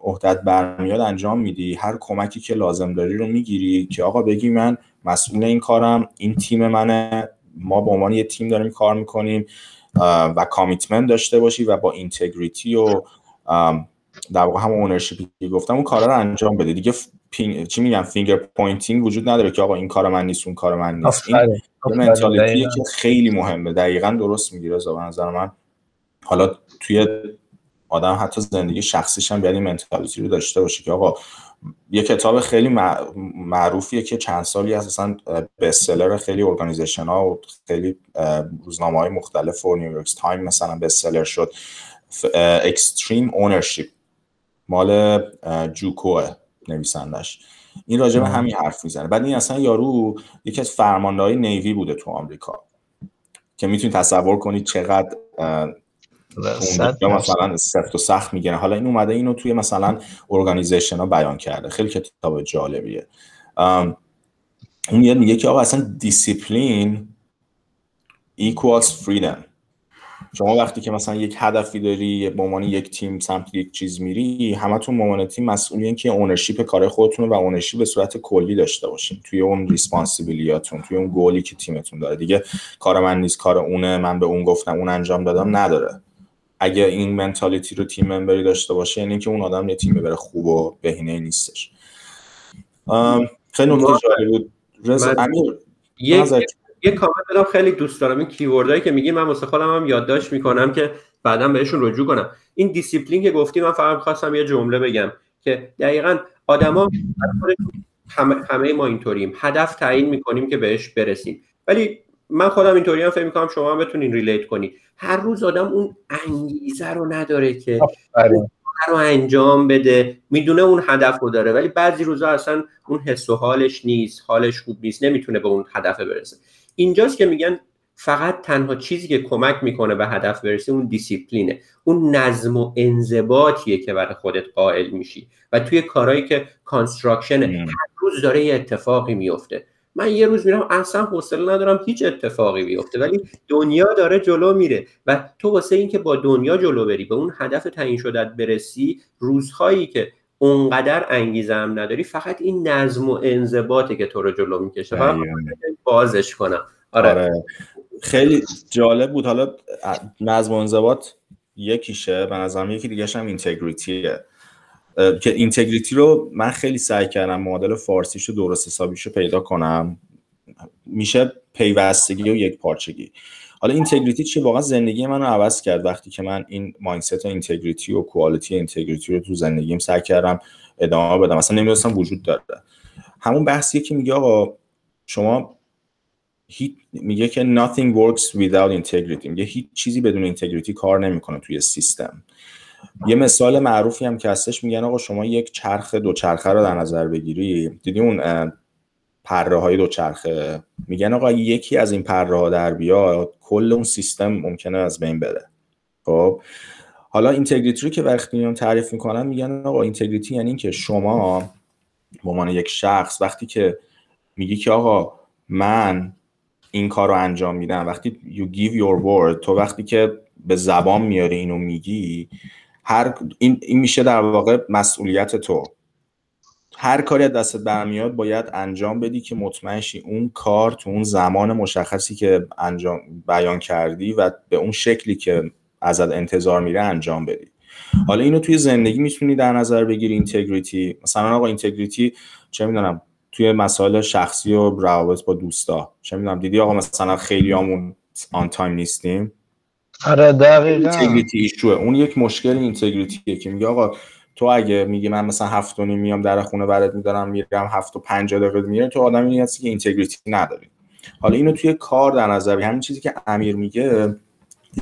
عهدت برمیاد انجام میدی هر کمکی که لازم داری رو می‌گیری که آقا بگی من مسئول این کارم این تیم منه ما به عنوان یه تیم داریم کار می‌کنیم و commitment داشته باشی و با integrity و در واقع هم ownership ی گفتم اون کارا رو انجام بده. دیگه چی میگم؟ finger pointing وجود نداره که آقا این کار من نیست اون کار من نیست. این mentality ه که خیلی مهمه. دقیقا درست می‌گیره به نظر من. حالا توی آدم حتی زندگی شخصیش هم باید این mentality رو داشته باشه که آقا یه کتاب خیلی معروفیه که چند سالی هست اصلا bestseller خیلی organization ها و خیلی روزنامه های مختلف و نیویورک تایم مثلا bestseller شد. Extreme Ownership مال جوکوه. نویسندش این راجع به همین حرف می‌زنه. بعد این اصلا یارو یکی از فرمانده های Navy بوده تو آمریکا که می‌تونید تصور کنید چقدر مثلا سفت و سخت میگن حالا این اومده اینو توی مثلا organization ها بیان کرده. خیلی کتاب جالبیه. اون میاد میگه که آقا اصلا discipline equals freedom. شما وقتی که مثلا یک هدفی داری به عنوان یک تیم سمت یک چیز میری همتون به عنوان تیم مسئولین که ownership کار خودتون و ownership به صورت کلی داشته باشین توی اون responsibility هاتون توی اون گولی که تیمتون داره. دیگه کار من نیست کار اونه من به اون گفتم اون انجام دادم نداره. اگه این mentality رو team member ی داشته باشه یعنی که اون آدم یه تیم بره خوب و بهینه نیستش. خیلی نکته جالب بود. رضا امیر یه کامنت بدم خیلی دوست دارم. این keyword ایی که میگی من واسه خودم هم یادداشت می‌کنم که بعدا بهشون رجوع کنم. این دیسیپلین که گفتی من فقط خواستم یه جمله بگم که دقیقا آدما همه, همه ما اینطوریم. هدف تعیین می‌کنیم که بهش برسیم. ولی من خودم اینطوری هم فکر می‌کنم شما هم بتونین relate کنید هر روز آدم اون انگیزه رو نداره که رو انجام بده. می‌دونه اون هدف رو داره. ولی بعضی روزا اصلا اون حس و حالش نیست حالش خوب نیست. نمی‌تونه به اون هدف برسه. اینجاست که میگن فقط تنها چیزی که کمک می‌کنه به هدف برسی اون دیسیپلینه. اون نظم و انضباطیه که برای خودت قائل میشی. و توی کارهایی که construction هر روز داره یه اتفاقی میفته. من یه روز میرم اصلا حوصله ندارم هیچ اتفاقی بیفته ولی دنیا داره جلو میره. و تو واسه اینکه با دنیا جلو بری به اون هدف تعیین شدت برسی روزهایی که اونقدر انگیزه هم نداری فقط این نظم و انضباطه که تو رو جلو می‌کشه بازش کنم. آره. آره. خیلی جالب بود. حالا نظم و انضباط یکیشه. به نظرم یکی دیگه هم اینتگریتیه. که integrity رو من خیلی سعی کردم مدل فارسیش رو درست حسابیش رو پیدا کنم. میشه پیوستگی و یک پارچگی. حالا integrity چی واقعا زندگی من رو عوض کرد وقتی که من این mindset integrity و quality integrity رو تو زندگیم سعی کردم ادامه بدم. اصلا نمی‌دونستم وجود داره. همون بحثیه که میگه آقا شما میگه که nothing works without integrity. میگه هیچ چیزی بدون integrity کار نمی‌کنه توی سیستم. یه مثال معروفی هم که هستش میگن آقا شما یک چرخ دو چرخه رو در نظر بگیری. دیدی اون پره های دو چرخه میگن آقا یکی از این پره ها در بیاد کل اون سیستم ممکنه از بین بره. خب؟ حالا اینتگریتی رو که وقتی میان تعریف می‌کنن میگن آقا اینتگریتی یعنی اینکه شما به عنوان یک شخص وقتی که میگی که آقا من این کار رو انجام میدم وقتی you give your word تو وقتی که به زبان میاری اینو میگی هر این, این میشه در واقع مسئولیت تو. هر کاری از دستت برمیاد باید انجام بدی که مطمئن شی اون کار تو اون زمان مشخصی که انجام بیان کردی و به اون شکلی که ازت انتظار میره انجام بدی. حالا اینو توی زندگی می‌تونی در نظر بگیری اینتگریتی. مثلا آقا اینتگریتی چه می‌دونم توی مسائل شخصی و روابط با دوستا. چه می‌دونم دیدی آقا مثلا خیلی همون on time نیستیم؟ آره دقیقا. integrity اون یک مشکل integrity ه که میگه آقا تو اگه میگی من مثلا هفت و نیم میام در خونه برات میدارم میرم هفت و پنجاه دقیقه میره تو آدمی هستی که integrity نداری. حالا اینو توی کار در نظر همین چیزی که امیر میگه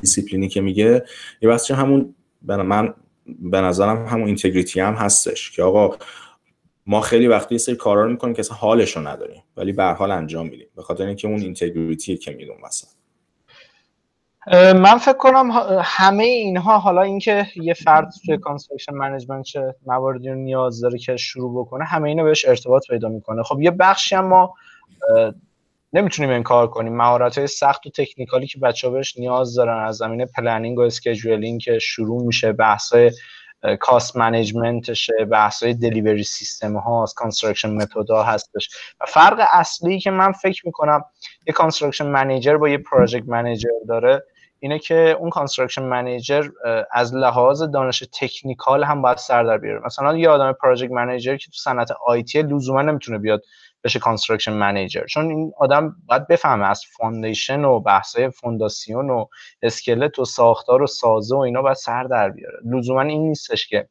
دیسیپلینی که میگه یه بحث همون من به نظرم همون integrity هم هستش که آقا ما خیلی وقتی یه سری کارا رو می‌کنیم که اصلا حالش نداریم ولی به حال انجام میدیم. به خاطر اینکه اون integrity که میدون مثلا من فکر کنم همه اینها حالا اینکه یه فرد توی construction management چه مواردی رو نیاز داره که شروع بکنه همه اینا بهش ارتباط پیدا می‌کنه. خب یه بخشی هم ما نمی‌تونیم انکار کنیم. مهارت های سخت و technical ی که بچه بهش نیاز دارن از زمینه planning و scheduling که شروع میشه بحث cost management شه بحث های delivery system هاست construction method ها هستش. و فرق اصلی که من فکر می‌کنم یه construction manager با یه project manager داره اینه که اون construction manager از لحاظ دانش technical هم باید سر در بیاره. مثلا یه آدم project manager که تو صنعت IT لزوما نمی‌تونه بیاد بشه construction manager چون این آدم باید بفهمه از foundation و بحثای فونداسیون و اسکلت و ساختار و سازه و اینا باید سر در بیاره. لزوما این نیستش که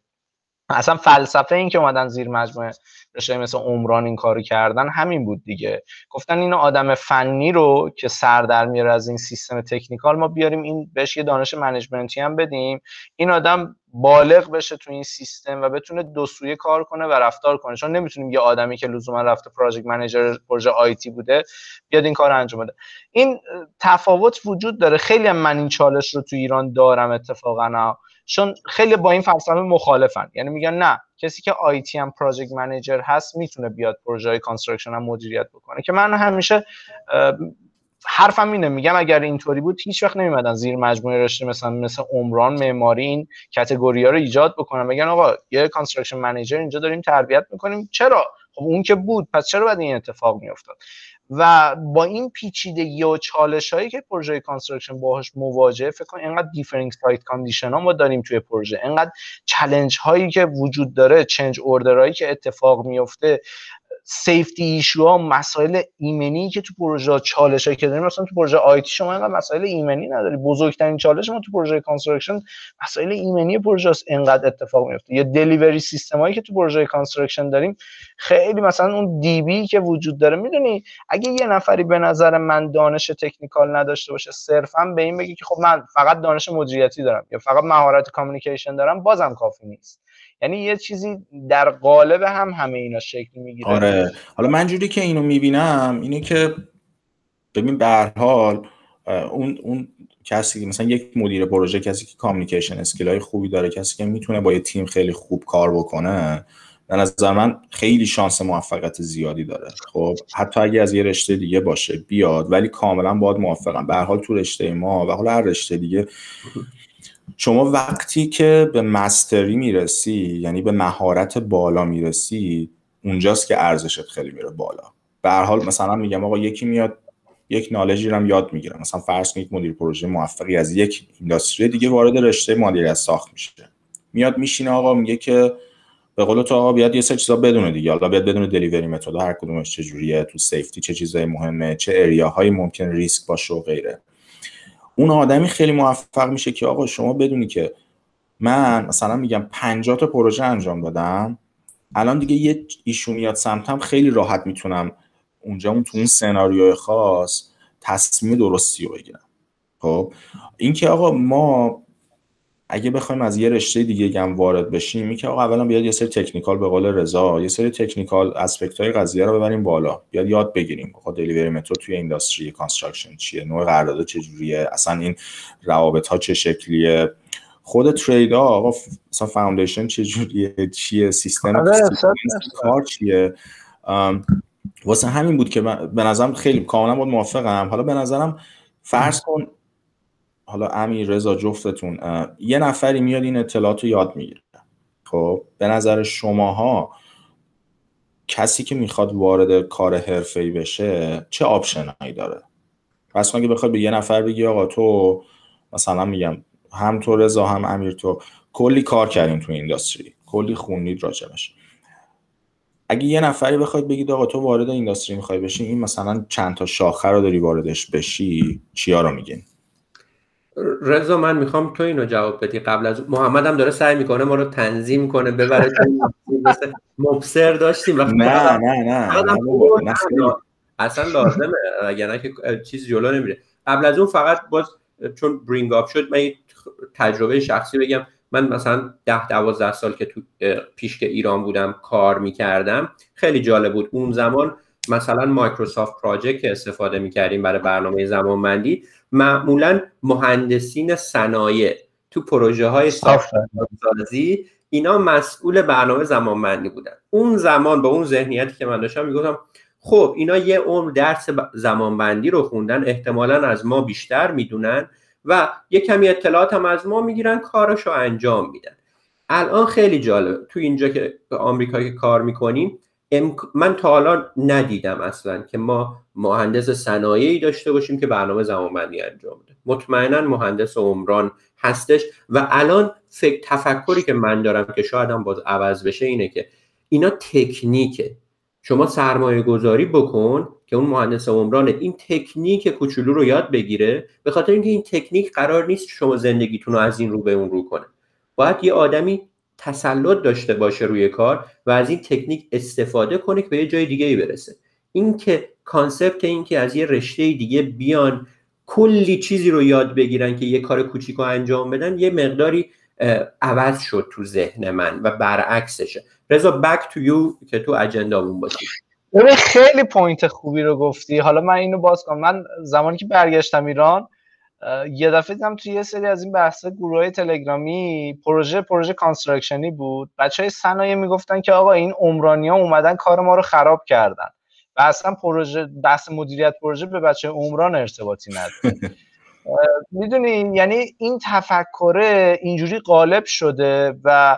اصلا فلسفه این که اومدن زیر مجموعه رشته مثل عمران این کارو کردن همین بود دیگه. گفتن این آدم فنی رو که سر در میاره از این سیستم تکنیکال ما بیاریم این بهش یه دانش منیجمنتی هم بدیم. این آدم بالغ بشه تو این سیستم و بتونه دو سویه کار کنه و رفتار کنه. چون نمی‌تونیم یه آدمی که لزوما رفته پراجکت منیجر پروژه آیتی بوده بیاد این کار انجام بده. این تفاوت وجود داره. خیلی من این چالش رو تو ایران دارم اتفاقا. چون خیلی با این فلسفه مخالفن. یعنی میگن نه کسی که IT هم project manager هست می‌تونه بیاد پروژه construction هم مدیریت بکنه. که من همیشه حرفم اینه میگم اگر اینطوری بود هیچ وقت نمیمدن زیر مجموعه رشته مثلا مثل عمران معماری این category ها رو ایجاد بکنن. میگن آقا یه construction manager اینجا داریم تربیت می‌کنیم. چرا؟ خب اون که بود پس چرا باید این اتفاق میافتاد؟ و با این پیچیدگی و چالش هایی که پروژه construction باهاش مواجهه فکر کنم اینقدر different site condition ها ما داریم توی پروژه. اینقدر challenge هایی که وجود داره change order هایی که اتفاق میفته safety issue ها مسائل ایمنی که تو پروژه چالش هایی که داریم مثلا تو پروژه IT شما اینقدر مسائل ایمنی نداری. بزرگترین چالش ما تو پروژه construction مسائل ایمنی پروژه است. اینقدر اتفاق میفته یا delivery system هایی که تو پروژه construction داریم خیلی مثلا اون DB که وجود داره می‌دونی؟ اگه یه نفری به نظر من دانش technical نداشته باشه صرفا به این بگی که خب من فقط دانش مدیریتی دارم یا فقط مهارت communication دارم بازم کافی نیست. یعنی یه چیزی در قالب هم همه اینا شکل می‌گیره. آره. حالا من جوری که اینو می‌بینم اینه که ببین به حال اون اون کسی مثلا یک مدیر پروژه کسی که کامیکیشن اسکیل های خوبی داره کسی که می‌تونه با یه تیم خیلی خوب کار بکنه به نظر من خیلی شانس موفقیت زیادی داره. خب حتی اگه از یه رشته دیگه باشه بیاد ولی کاملا باید موفقم. به هر حال تو رشته ما و حالا هر رشته دیگه شما وقتی که به مستری می‌رسی یعنی به مهارت بالا می‌رسی اونجاست که ارزشت خیلی میره بالا. به هر حال مثلا میگم آقا یکی میاد یک نالجی رو یاد می‌گیره مثلا فرض کنید مدیر پروژه موفقی از یک اینداستری دیگه وارد رشته مدیریت ساخت میشه. میاد میشینه آقا میگه که به قول تو آقا بیاد یه سه چیزا بدونه دیگه. حالا بیاد بدونه دلیوری متد هر کدومش چه جوریه تو سیفتی چه چیزای مهمه چه اریاهایی ممکن ریسک باشه و غیره. اون آدمی خیلی موفق میشه که آقا شما بدونی که من مثلا میگم 50 تا پروژه انجام دادم الان دیگه یه issue میاد سمتم خیلی راحت می‌تونم اونجا اون تو اون سناریوی خاص تصمیم درستی رو بگیرم. خب اینکه آقا ما اگه بخوایم از یه رشته دیگه هم وارد بشیم که آقا اولا بیاد یه سری technical به قول رضا یه سری technical aspect های قضیه رو ببریم بالا. بیاد یاد بگیریم. آقا delivery method توی industry construction چیه؟ نوع قرارداد چجوریه اصلا این روابط ها چه شکلیه؟ خود ترید ها آقا مثلا فاوندیشن چجوریه چیه؟ سیستم آره، کار چیه؟ واسه همین بود که به نظرم خیلی کاملا بود موافقم. حالا به نظرم فرض کن حالا امیر رضا جفتتون یه نفری میاد این اطلاعات رو یاد می‌گیره. خب به نظر شماها کسی که می‌خواد وارد کار حرفه‌ای بشه چه آپشنایی داره؟ پس اگه بخواد به یه نفر بگی آقا تو مثلا میگم هم تو رضا هم امیر تو کلی کار کردین تو اینداستری کلی خونید راجبش. اگه یه نفری بخواد بگید آقا تو وارد اینداستری می‌خوای بشی این مثلا چند تا شاخه رو داری واردش بشی چیا رو میگین؟ رضا من می‌خوام تو اینو جواب بدی. قبل از محمد هم داره سعی می‌کنه ما رو تنظیم کنه ببره مبصر داشتیم. نه نه نه, نه, اصلا لازمه اگر که چیز جلو نمیره. قبل از اون فقط باز چون برینگ اپ شد من تجربه شخصی بگم. من مثلا ده دوازده سال که تو پیش که ایران بودم کار می‌کردم خیلی جالب بود. اون زمان مثلا مایکروسافت پراجکت استفاده می‌کردیم برای برنامه زمانبندی معمولا مهندسین صنایع تو پروژه های سازی اینا مسئول برنامه زمانبندی بودن. اون زمان با اون ذهنیتی که من داشتم می‌گفتم خب اینا یه عمر درس زمانبندی رو خوندن احتمالا از ما بیشتر می‌دونن و یه کمی اطلاعات هم از ما می‌گیرن کارش رو انجام میدن. الان خیلی جالب تو اینجا که آمریکا که کار می‌کنیم من تا حالا ندیدم اصلا که ما مهندس صنایعی داشته باشیم که برنامه زمانبندی انجام بده. مطمئنا مهندس عمران هستش و الان فکر تفکری که من دارم که شاید هم باز عوض بشه اینه که اینا تکنیکه. شما سرمایه گذاری بکن که اون مهندس عمران این تکنیک کوچولو رو یاد بگیره. به خاطر اینکه این تکنیک قرار نیست شما زندگیتون رو از این رو به اون رو کنه. باید یه آدمی تسلط داشته باشه روی کار و از این تکنیک استفاده کنه که به یه جای دیگه ای برسه. این که concept این که از یه رشته دیگه بیان کلی چیزی رو یاد بگیرن که یه کار کوچیک رو انجام بدن یه مقداری عوض شد تو ذهن من و برعکسشه. رضا back to you که تو agenda مون ببین خیلی point خوبی رو گفتی. حالا من اینو باز کنم. من زمانی که برگشتم ایران یه دفعه دیدم توی یه سری از این بحث گروه تلگرامی پروژه پروژه construction ی بود. بچه های صنایع می‌گفتن که آقا این عمرانی ها اومدن کار ما رو خراب کردن. و اصلا پروژه بحث مدیریت پروژه به بچه عمران ارتباطی نداره. (laughs) می‌دونی یعنی این تفکره اینجوری غالب شده و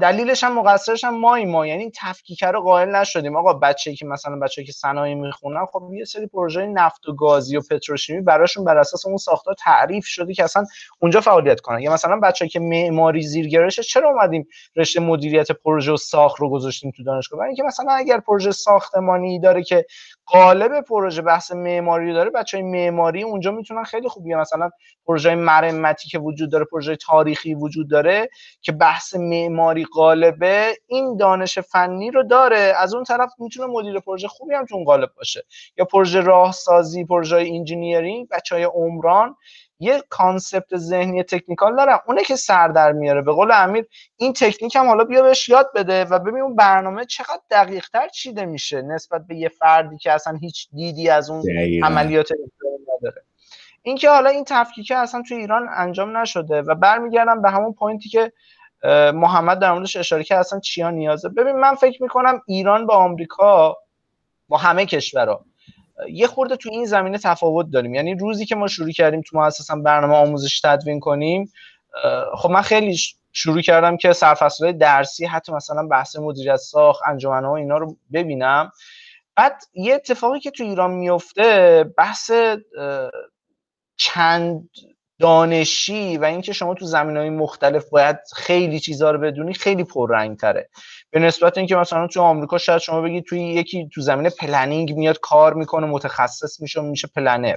دلیلش هم مقصرش هم مایی ما یعنی تفکیک رو قائل نشدیم. آقا بچه که مثلا بچه که صنایع می‌خونن خب یه سری پروژه نفت و گازی و پتروشیمی براشون بر اساس اون ساختار تعریف شده که اصلا اونجا فعالیت کنن. یا مثلا بچه که معماری زیرگرشه چرا اومدیم رشته مدیریت پروژه و ساخت رو گذاشتیم تو دانشگاه؟ برای اینکه مثلا اگر پروژه ساختمانی داره که قالب پروژه بحث معماری داره بچه های معماری اونجا می‌تونن خیلی خوبی مثلا پروژه مرمتی که وجود داره پروژه تاریخی وجود داره که بحث معماری قالبه این دانش فنی رو داره. از اون طرف می‌تونه مدیر پروژه خوبی هم تو قالب باشه. یا پروژه راهسازی پروژه engineering بچه های عمران یه concept ذهنی technical دارن اونه که سر در میاره. به قول امیر این تکنیک هم حالا بیا بهش یاد بده و ببین اون برنامه چقدر دقیق تر چیده میشه نسبت به یه فردی که اصلا هیچ دیدی از اون عملیات نداره. اینکه حالا این تفکیکه اصلا تو ایران انجام نشده و برمیگردم به همون پوینتی که محمد در موردش اشاره کرد اصلا چیا نیازه. ببین من فکر می‌کنم ایران با آمریکا با همه کشورها یه خورده تو این زمینه تفاوت داریم. یعنی روزی که ما شروع کردیم تو مؤسسا برنامه آموزش تدوین کنیم خب من خیلی شروع کردم که سرفصلهای درسی حتی مثلا بحث مدیریت ساخت انجمنها و اینا رو ببینم. بعد یه اتفاقی که تو ایران میفته بحث چند دانشی و اینکه شما تو زمینه های مختلف باید خیلی چیزها رو بدونی خیلی پررنگ تره به نسبت اینکه مثلا تو آمریکا شاید شما بگید توی یکی تو زمینه planning میاد کار می‌کنه متخصص میشه میشه planner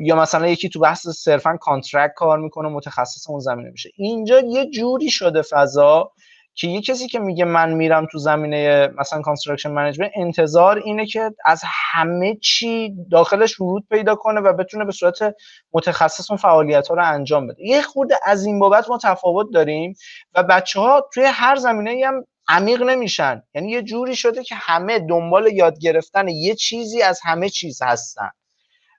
یا مثلا یکی تو بحث صرفا contract کار می‌کنه متخصص اون زمینه میشه. اینجا یه جوری شده فضا که یه کسی که میگه من میرم تو زمینه مثلا construction management انتظار اینه که از همه چی داخلش ورود پیدا کنه و بتونه به صورت متخصص اون فعالیت ها رو انجام بده. یه خورده از این بابت ما تفاوت داریم و بچه ها توی هر زمینه هم عمیق نمیشن. یعنی یه جوری شده که همه دنبال یاد گرفتن یه چیزی از همه چیز هستن.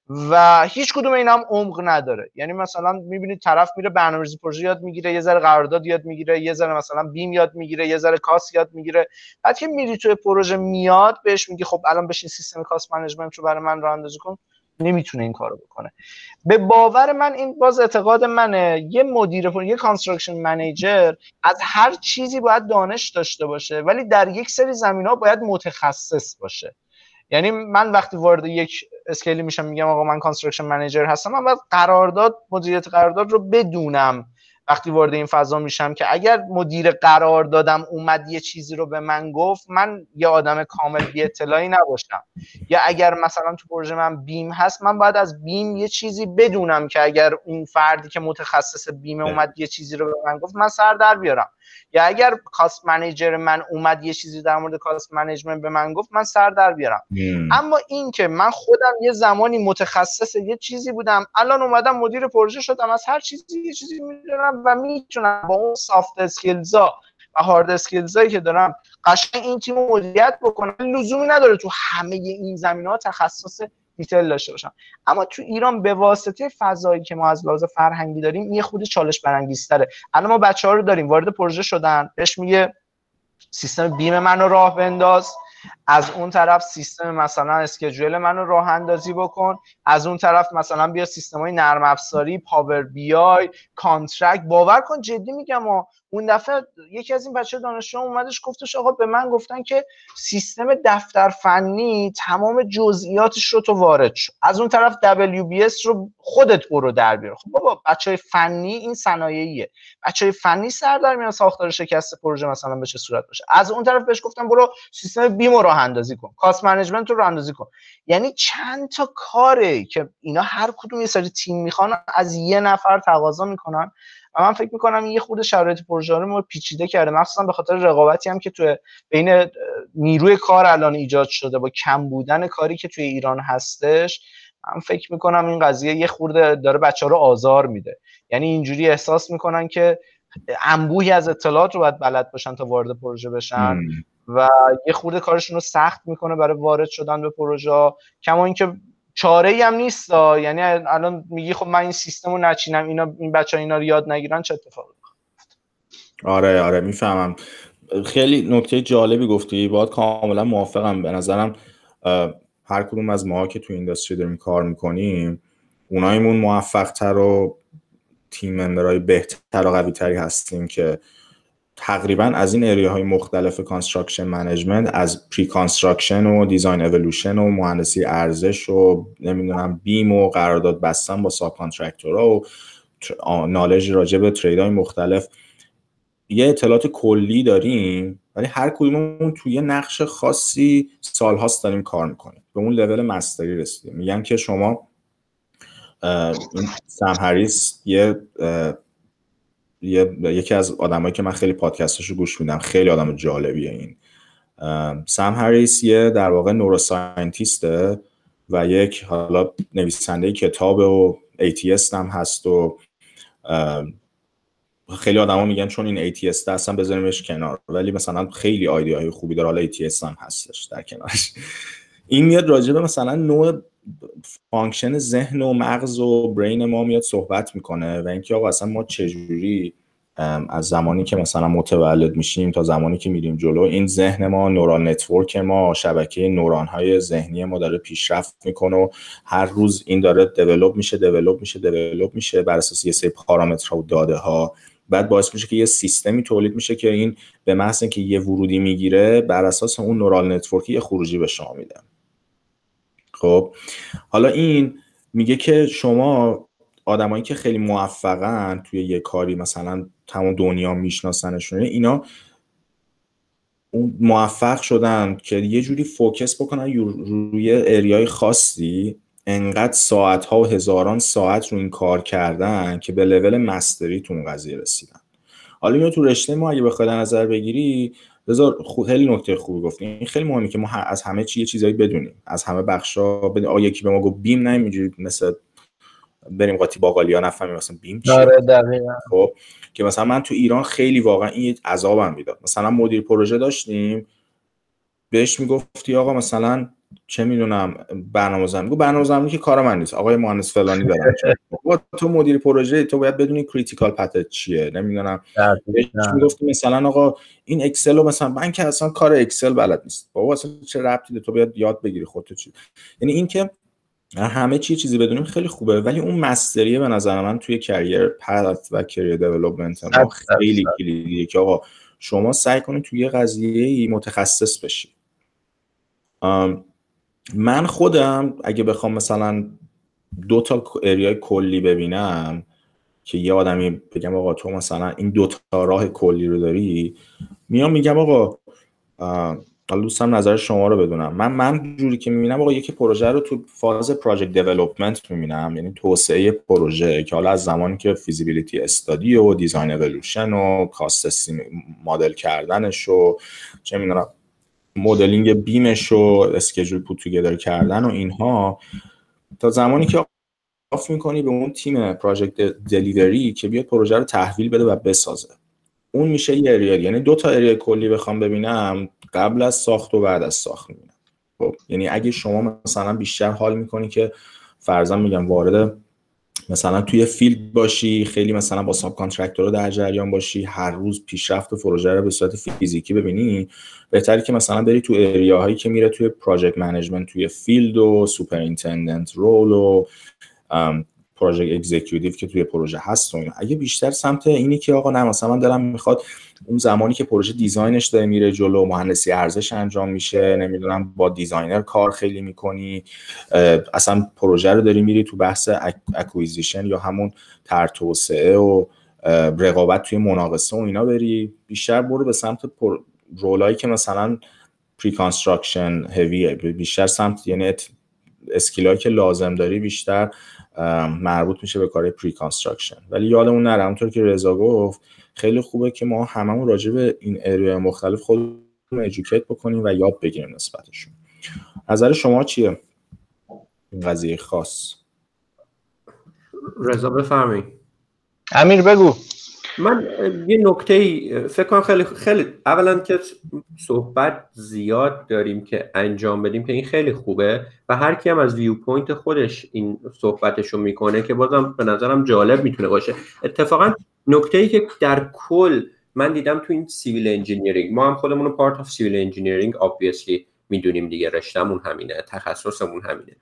و هیچ کدوم اینا هم عمق نداره. یعنی مثلا می‌بینید طرف میره برنامه‌ریزی پروژه یاد می‌گیره یه ذره قرارداد یاد می‌گیره یه ذره مثلا BIM یاد می‌گیره یه ذره cost یاد می‌گیره. بعد که میری توی پروژه میاد بهش میگی خب الان بشین سیستم cost management رو برای من راه اندازی کن. نمی‌تونه این کارو بکنه. به باور من این باز اعتقاد منه. یه مدیر پروژه یه construction manager از هر چیزی باید دانش داشته باشه ولی در یک سری زمینه باید متخصص باشه. یعنی من وقتی وارد یک skill ی میشم میگم آقا من construction manager هستم من باید قرارداد مدیریت قرارداد رو بدونم وقتی وارد این فضا میشم که اگر مدیر قراردادم اومد یه چیزی رو به من گفت من یه آدم کامل بی اطلاعی نباشم. یا اگر مثلا تو پروژه من BIM هست من باید از BIM یه چیزی بدونم که اگر اون فردی که متخصص BIM اومد یه چیزی رو به من گفت من سر در بیارم. یا اگر cost manager من اومد یه چیزی در مورد cost management به من گفت من سر در بیارم. اما این که من خودم یه زمانی متخصص یه چیزی بودم الان اومدم مدیر پروژه شدم از هر چیزی یه چیزی می‌دونم و می‌تونم با اون soft skills ا و hard skills ایی که دارم قشنگ این تیم مدیریت بکنم. لزومی نداره تو همه این زمینه ها تخصص detail داشته باشم. اما تو ایران به واسطه فضایی که ما از لحاظ فرهنگی داریم یه خرده چالش برانگیزتره. الان ما بچه ها رو داریم وارد پروژه شدن. بهش میگه سیستم BIM منو راه بنداز. از اون طرف سیستم مثلا schedule منو راه اندازی بکن. از اون طرف مثلا بیا سیستم های نرم افزاری Power BI contract. باور کن جدی میگم و اون دفعه یکی از این بچه دانشجو اومدش گفتش آقا به من گفتن که سیستم دفتر فنی تمام جزئیاتش رو تو وارد شد از اون طرف WBS رو خودت برو در بیار. خب بابا بچه فنی این صنایعیه. بچه فنی سر در میاره ساختار شکست پروژه مثلا به چه صورت باشه؟ از اون طرف بهش گفتم برو سیستم BIM و راه اندازی کن. cost management رو راه اندازی کن. یعنی چند تا کاره که اینا هر کدوم یه سری تیم می‌خوان از یه نفر تقاضا می‌کنن. و من فکر می‌کنم این یه خورده شرایط پروژه رو پیچیده کرده. مخصوصا به خاطر رقابتی هم که تو بین نیروی کار الان ایجاد شده با کم بودن کاری که توی ایران هستش من فکر می‌کنم این قضیه یه خورده داره بچه ها رو آزار میده. یعنی اینجوری احساس می‌کنن که انبوهی از اطلاعات رو باید بلد باشن تا وارد پروژه بشن و یه خورده کارشون رو سخت می‌کنه برای وارد شدن به پروژه کما اینکه چاره ای هم نیست یعنی الان میگی خب من این سیستم رو نچینم اینا این بچه ها اینا رو یاد نگیرن چه اتفاقی آره آره می‌فهمم. خیلی نکته جالبی گفتی. باید کاملا موافقم. به نظرم هر کدوم از ما که تو industry داریم کار می‌کنیم اونایمون موفق تر و team member های بهتر و قوی تری هستیم که تقریبا از این area های مختلف construction management از pre-construction و design evolution و مهندسی ارزش و نمی‌دونم BIM و قرارداد بستن با subcontractor ها و نالج راجع به های مختلف. یه اطلاعات کلی داریم ولی هر کدوممون توی نقش خاصی سالهاست داریم کار می‌کنیم. به اون لول مستری رسیدیم. میگن که شما سم هریس یه یکی از آدمایی که من خیلی پادکستاشو گوش میدم خیلی آدم جالبیه این. سم هریس یه در واقع نوروساینتیسته و یک حالا نویسنده کتاب و atheist هم هست و خیلی آدما میگن چون این atheist هستن بذاریمش کنار ولی مثلا خیلی idea های خوبی داره. حالا atheist هم هستش در کنارش. این میاد راجبه مثلا نوع function ذهن و مغز و brain ما میاد صحبت می‌کنه و اینکه آقا اصلا ما چجوری از زمانی که مثلا متولد میشیم تا زمانی که میریم جلو این ذهن ما neural network ما شبکه نورون های ذهنی ما داره پیشرفت می‌کنه و هر روز این داره develop میشه develop میشه develop میشه بر اساس یه سری پارامترها و داده ها بعد باعث میشه که یه سیستمی تولید میشه که این به محض اینکه یه ورودی می‌گیره بر اساس اون neural network ی یه خروجی به شما میده. خب حالا این میگه که شما آدمایی که خیلی موفقن توی یه کاری مثلا تمام دنیا میشناسنشون اینا اون موفق شدن که یه جوری focus بکنن روی area ی خاصی انقدر ساعت ها و هزاران ساعت رو این کار کردن که به لول مستری تو اون قضیه رسیدن. حالا تو رشته ما اگه بخوای نظر بگیری بذار خیلی نکته خوبی گفتی. این خیلی مهمه که ما از همه چی یه چیزایی بدونیم. از همه بخشا بدونیم آ یکی به ما گفت بیم نه مثل بریم قاطی باقالیا نفهمیم مثلا بیم چیه. آره خب که مثلا من تو ایران خیلی واقعا این عذابم می‌داد. مثلا مدیر پروژه داشتیم بهش می‌گفتی آقا مثلا چه می‌دونم برنامه زمانی برنامه زمانی که کار من نیست. آقای مهندس فلانی (laughs) دارم تو مدیر پروژه تو باید بدونی critical path چیه. نمی‌دونم. می‌گفتی مثلا آقا این اکسل رو مثلا من که اصلا کار اکسل بلد نیست. بابا اصلا چه ربطی تو باید یاد بگیری خودت چی یعنی این که همه چی چیزی بدونیم خیلی خوبه ولی اون mastery ه به نظر من توی career path و career development ما خیلی کلیدیه که آقا شما سعی کنید توی قضیه متخصص بشی. من خودم اگه بخوام مثلا دو تا اریای کلی ببینم که یه آدمی بگم آقا تو مثلا این دو تا راه کلی رو داری؟ میام میگم آقا حالا دوستم نظر شما رو بدونم. من من جوری که می‌بینم آقا یکی پروژه رو تو فاز پراجکت دیولپمنت می‌بینم یعنی توسعه پروژه که حالا از زمانی که فیزیبیلیتی استادی و دیزاین اولوشن و کاست مدل کردنش و چه می‌دونم modeling BIM ش و schedule put کردن و اینها تا زمانی که off می‌کنی به اون تیم project delivery که بیاد پروژه رو تحویل بده و بسازه. اون میشه یه area یعنی دو تا area کلی بخوام ببینم قبل از ساخت و بعد از ساخت می‌بینم. خب یعنی اگه شما مثلا بیشتر حال می‌کنی که فرضاً میگم وارد مثلا توی field باشی خیلی مثلا با subcontractor در جریان باشی هر روز پیشرفت پروژه رو به صورت فیزیکی ببینی. بهتری که مثلا بری تو area هایی که میره توی project management توی field و superintendent role و پروژه executive که توی پروژه هست و اگه بیشتر سمت اینی که آقا نه مثلا من دلم می‌خواد اون زمانی که پروژه design ش داره میره جلو مهندسی ارزش انجام میشه نمی‌دونم با designer کار خیلی می‌کنی اصلا پروژه رو داری میری تو بحث acquisition یا همون تر توسعه و رقابت توی مناقصه و اینا بری. بیشتر برو به سمت role ایی که مثلا preconstruction هویه بیشتر سمت یعنی skill ایی که لازم داری بیشتر مربوط میشه به کار preconstruction ولی یادمون نره همونطور که رضا گفت خیلی خوبه که ما هممون راجع به این area ی مختلف خود educate بکنیم و یاد بگیریم نسبتشون. نظر شما چیه؟ این قضیه خاص. رضا بفرمایید امیر بگو. من یه نکته فکر کنم خیلی خیلی اولا که صحبت زیاد داریم که انجام بدیم که این خیلی خوبه و هر کی هم از viewpoint خودش این صحبتشو می‌کنه که بازم به نظرم جالب می‌تونه باشه. اتفاقا نکته ای که در کل من دیدم تو این civil engineering ما هم خودمون رو part of civil engineering obviously می‌دونیم دیگه رشتهمون همینه تخصصمون همینه.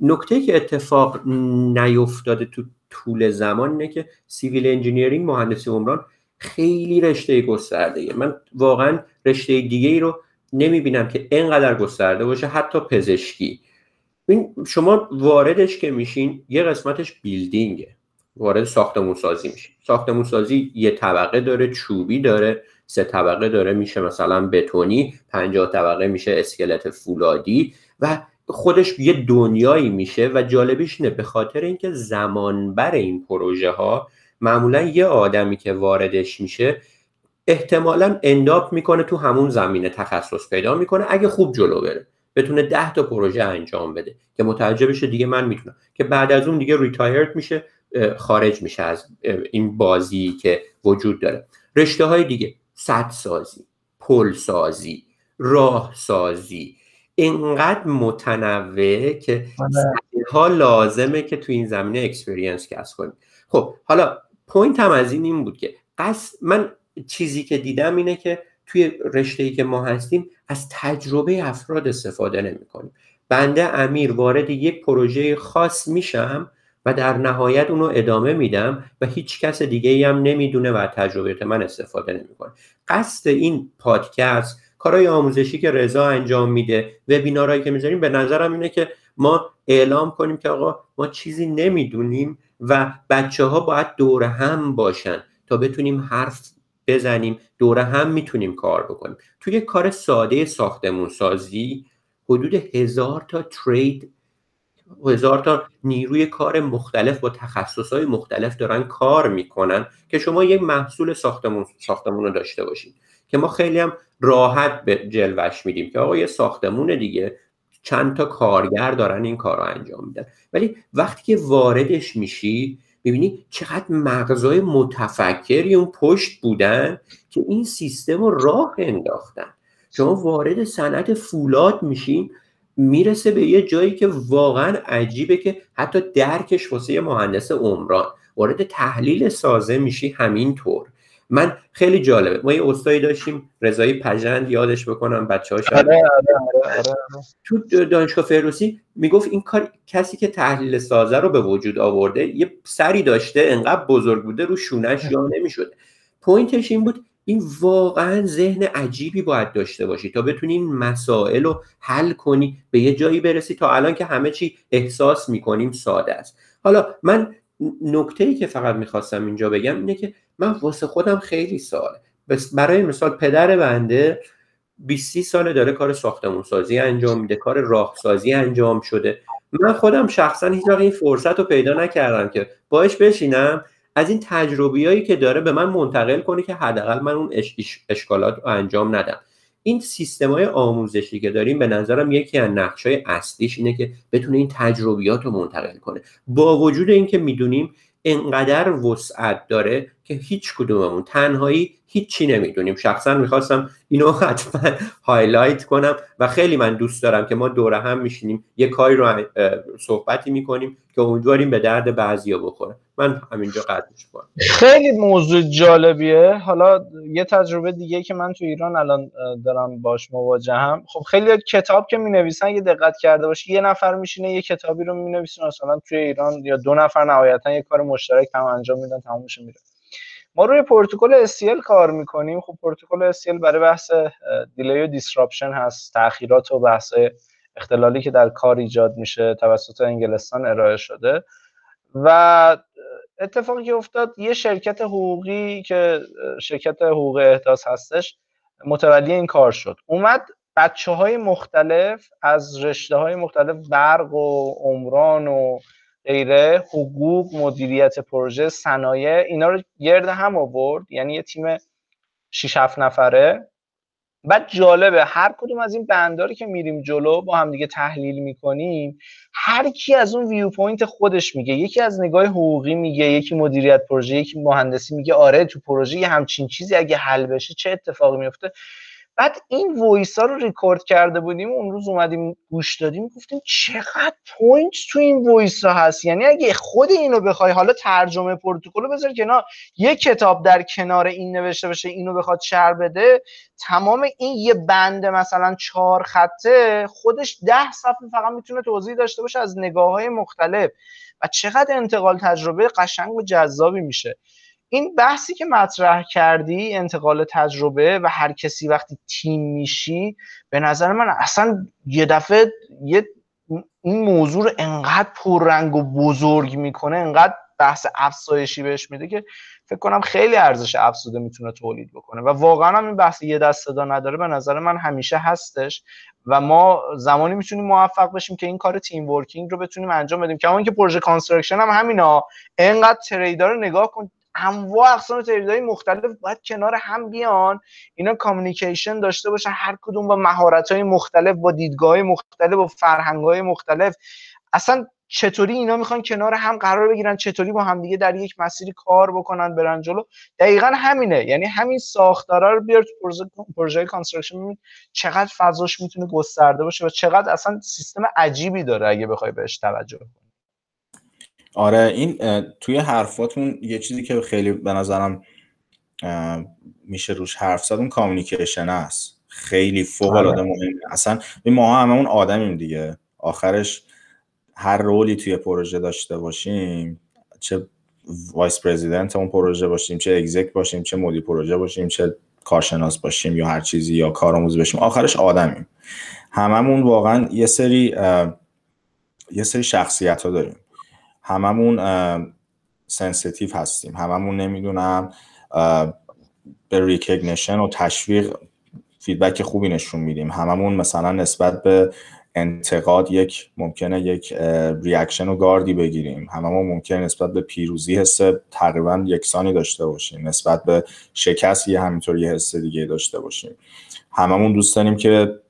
نکته که اتفاق نیفتاده تو طول زمان اینه که civil engineering مهندسی عمران خیلی رشته گسترده من واقعا رشته دیگه ای رو نمی‌بینم که اینقدر گسترده باشه حتی پزشکی. این شما واردش که میشین یه قسمتش building ه. وارد ساختمون سازی میشین. ساختمون سازی یه طبقه داره چوبی داره سه طبقه داره میشه مثلا بتونی پنجاه طبقه میشه اسکلت فولادی و خودش یه دنیایی میشه و جالبیش اینه به خاطر اینکه زمان بر این پروژه ها معمولا یه آدمی که واردش میشه احتمالا انداپ می‌کنه تو همون زمینه تخصص پیدا می‌کنه اگه خوب جلو بره. بتونه ده تا پروژه انجام بده که متوجه بشه دیگه من می‌تونم. که بعد از اون دیگه ریتایرد میشه خارج میشه از این بازی که وجود داره. رشته های دیگه سد سازی پل سازی راه سازی اینقدر متنوع که آره. ها لازمه که تو این زمینه experience کسب کنیم خب حالا point هم از این این بود که قصد من چیزی که دیدم اینه که توی رشته ای که ما هستیم از تجربه افراد استفاده نمی کنیم بنده امیر وارد یک پروژه خاص میشم و در نهایت اونو ادامه میدم و هیچ کس دیگه ای هم نمی‌دونه و تجربه من استفاده نمی‌کنه. قصد این پادکست کارهای آموزشی که رضا انجام میده وبینارهایی که می‌ذاریم به نظرم اینه که ما اعلام کنیم که آقا ما چیزی نمی‌دونیم و بچه ها باید دور هم باشن تا بتونیم حرف بزنیم دور هم می‌تونیم کار بکنیم. توی کار ساده ساختمون سازی حدود هزار تا ترید هزار تا نیروی کار مختلف با تخصص های مختلف دارن کار می‌کنن که شما یک محصول ساختمون ساختمون رو داشته باشید که ما خیلی هم راحت به جلوش میدیم که آقا یه ساختمون دیگه چند تا کارگر دارن این کار رو انجام میدن. ولی وقتی که واردش میشی می‌بینی چقدر مغزای متفکری اون پشت بودن که این سیستم رو راه انداختن. شما وارد صنعت فولاد میشین می‌رسه به یه جایی که واقعا عجیبه که حتی درکش واسه مهندس عمران. وارد تحلیل سازه میشی همینطور. من خیلی جالبه. ما یه استایی داشتیم رضایی پژند یادش بکنم بچه ها آره، آره، آره، تو دانشگاه فردوسی می‌گفت این کار کسی که تحلیل سازه رو به وجود آورده یه سری داشته انقدر بزرگ بوده رو شونش یا نمی‌شده پوینتش این بود این واقعا ذهن عجیبی باید داشته باشی تا بتونی این مسائل رو حل کنی به یه جایی برسی تا الان که همه چی احساس می‌کنیم ساده است. حالا من نکته ای که فقط می‌خواستم اینجا بگم اینه که من واسه خودم خیلی ساله برای مثال پدر بنده 20 ساله داره کار ساختمون سازی انجام میده کار راهسازی انجام شده. من خودم شخصا هیچ این فرصت رو پیدا نکردم که باش بشینم. از این تجربیایی که داره به من منتقل کنه که حداقل من اون اشکالات رو انجام ندم. این سیستم های آموزشی که داریم به نظرم یکی از نقش های اصلیش اینه که بتونه این تجربیات رو منتقل کنه. با وجود اینکه می‌دونیم انقدر وسعت داره که هیچ کدوممون. تنهایی هیچی نمی‌دونیم. شخصا می‌خواستم اینو (laughs) حتما highlight کنم و خیلی من دوست دارم که ما دوره هم میشینیم یه کاری رو صحبتی می‌کنیم که امیدواریم به درد بعضیا بخوره. من همینجا قدرش کنم خیلی موضوع جالبیه. حالا یه تجربه دیگه که من تو ایران الان دارم باش مواجهم. خب خیلی کتاب که می نویسن یه دقت کرده باشی یه نفر میشینه یه کتابی رو می نویسن مثلا توی ایران یا دو نفر نهایتا یه کار مشترک هم انجام میدن تمامش میره. ما روی پروتکل SCL کار می‌کنیم. خب پروتکل SCL برای بحث دیلی و دیسراپشن هست. تاخیرات و بحث اختلالی که در کار ایجاد میشه توسط انگلستان ارائه شده. و اتفاقی که افتاد یه شرکت حقوقی که شرکت حقوق احداث هستش متولی این کار شد. اومد بچه های مختلف از رشته های مختلف برق و عمران و غیره حقوق مدیریت پروژه صنایع اینا رو گرد هم آورد. یعنی یه تیم 6 7 نفره. بعد جالبه هر کدوم از این بنداری که میریم جلو با هم دیگه تحلیل می‌کنیم هر کی از اون viewpoint خودش میگه. یکی از نگاه حقوقی میگه یکی مدیریت پروژه یکی مهندسی میگه آره تو پروژه یه همچین چیزی اگه حل بشه چه اتفاقی میفته بعد این voice ها رو ریکورد کرده بودیم اون روز اومدیم گوش دادیم گفتیم چقدر point تو این voice ها هست؟ یعنی اگه خود اینو بخوای حالا ترجمه پروتکل رو بذار کنار یه کتاب در کنار این نوشته باشه اینو بخواد شر بده تمام این یه بند مثلا چهار خطه خودش ده صفحه فقط می‌تونه توضیح داشته باشه از نگاه های مختلف. و چقدر انتقال تجربه قشنگ و جذابی میشه. این بحثی که مطرح کردی انتقال تجربه و هر کسی وقتی تیم میشی به نظر من اصلا یه دفعه یه این موضوع رو انقدر پررنگ و بزرگ می‌کنه انقدر بحث افزایشی بهش میده که فکر کنم خیلی ارزش افزوده می‌تونه تولید بکنه. و واقعا هم این بحث یه دست صدا نداره به نظر من همیشه هستش. و ما زمانی می‌تونیم موفق بشیم که این کار team working رو بتونیم انجام بدیم. که که پروژه construction هم همینا انقدر trade رو نگاه کن انواع اقسام های مختلف باید کنار هم بیان. اینا communication داشته باشن. هر کدوم با مهارت های مختلف با دیدگاه های مختلف با فرهنگ های مختلف. اصلا چطوری اینا می‌خوان کنار هم قرار بگیرن؟ چطوری با همدیگه در یک مسیری کار بکنن برن جلو؟ دقیقا همینه. یعنی همین ساختارا رو بیار پروژه پروژه construction چقدر فضاش می‌تونه گسترده باشه و چقدر اصلا سیستم عجیبی داره اگه بخوای بهش توجه کنی. آره این توی حرفاتون یه چیزی که خیلی به نظرم میشه روش حرف زد اون communication است. خیلی فوق آره. العاده مهمه. اصلا ما هممون آدمیم دیگه. آخرش هر role ی توی پروژه داشته باشیم چه vice president اون پروژه باشیم چه exec باشیم چه مدیر پروژه باشیم چه کارشناس باشیم یا هر چیزی یا کارآموز باشیم آخرش آدمیم. هممون واقعا یه سری یه سری شخصیت ها داریم. هممون sensitive هستیم. هممون نمی‌دونم به recognition و تشویق feedback خوبی نشون میدیم. هممون مثلا نسبت به انتقاد یک ممکنه یک reaction و گاردی بگیریم. هممون ممکنه نسبت به پیروزی حس تقریبا یکسانی داشته باشیم. نسبت به شکست یه همینطور یه حس دیگه داشته باشیم. هممون دوست داریم که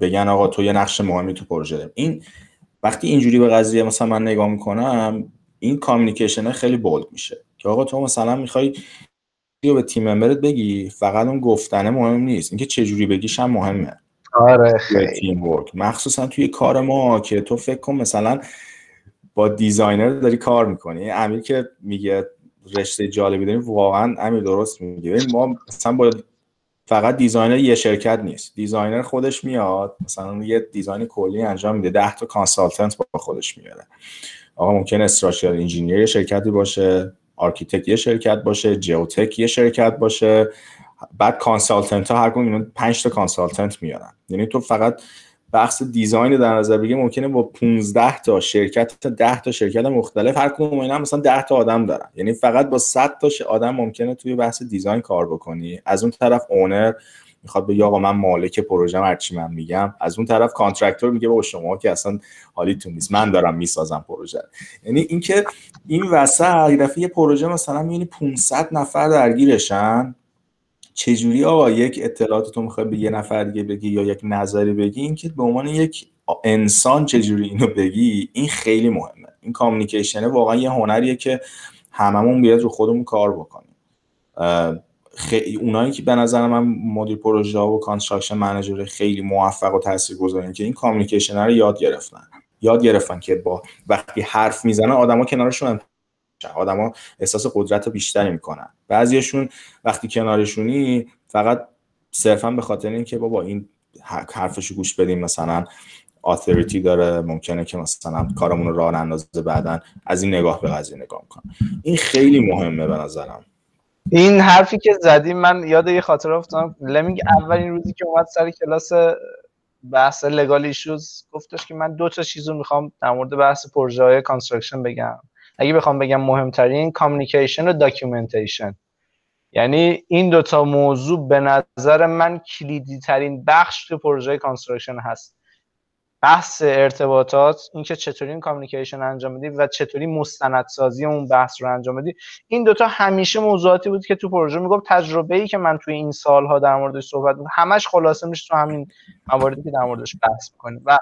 بگن آقا تو یه نقش مهمی تو پروژه این وقتی اینجوری به قضیه مثلا من نگاه می‌کنم این communication خیلی bold میشه که آقا تو مثلا می‌خوای یا به team member ت بگی فقط اون گفتنه مهم نیست. اینکه چه جوری بگیش هم مهمه. آره teamwork مخصوصا توی کار ما که تو فکر کن مثلا با designer داری کار می‌کنی. امیر که میگه رشته جالبی داریم واقعا امیر درست میگه. ما مثلا با فقط designer یه شرکت نیست. designer خودش میاد مثلا یه design کلی انجام میده. 10 تا consultant با خودش میاره. آقا ممکن structural engineer یه شرکتی باشه architect یه شرکت باشه جیوتک یه شرکت باشه. بعد consultant ها هر کدوم 5 تا consultant میارن. یعنی تو فقط بحث design در نظر بگیر ممکنه با 15 تا شرکت تا 10 تا شرکت مختلف هر کدوم اینا مثلا 10 تا آدم دارن. یعنی فقط با 100 تا آدم ممکنه توی بحث design کار بکنی. از اون طرف owner می‌خواد بگه آقا من مالک پروژه هرچی من میگم. از اون طرف contractor میگه با شما که اصلا حالیتون نیست من دارم می‌سازم پروژه. یعنی اینکه این وسط یه پروژه مثلا می‌بینی 500 نفر درگیرشن. چجوری آقا یک اطلاعات تو می‌خوای به یه نفر دیگه بگی یا یک نظری بگی؟ این که به عنوان یک انسان چجوری اینو بگی؟ این خیلی مهمه. این communicationه واقعا یه هنریه که هممون بیاد رو خودمون کار بکنیم. خیلی اونایی که به نظر من مدیر پروژه و construction manager خیلی موفق و تاثیرگذارن که این communication رو یاد گرفتن. یاد گرفتن که با وقتی حرف می‌زنن آدما کنارشون آدما احساس قدرت بیشتری می‌کنن. بعضیشون وقتی کنارشونی فقط صرفا به خاطر اینکه بابا این حرفشو گوش بدیم مثلا authority داره ممکنه که مثلا کارمون رو راه اندازه بعدا از این نگاه به قضیه نگاه می‌کنن این خیلی مهمه به نظرم. این حرفی که زدیم من یاد یه خاطره افتادم. لمینگ اولین روزی که اومد سر کلاس بحث legal issues گفتش که من دو تا چیز رو می‌خوام در مورد بحث پروژه های construction بگم. اگه بخوام بگم مهمترین communication و documentation یعنی این دوتا موضوع به نظر من کلیدی ترین بخش تو پروژه construction هست. بحث ارتباطات اینکه چطوری این communication انجام بدی و چطوری مستندسازی اون بحث رو انجام بدی. این دوتا همیشه موضوعاتی بود که تو پروژه می‌گفت تجربه ای که من توی این سالها در موردش صحبت بود همش خلاصه میشه تو همین مواردی که در موردش بحث می‌کنیم. و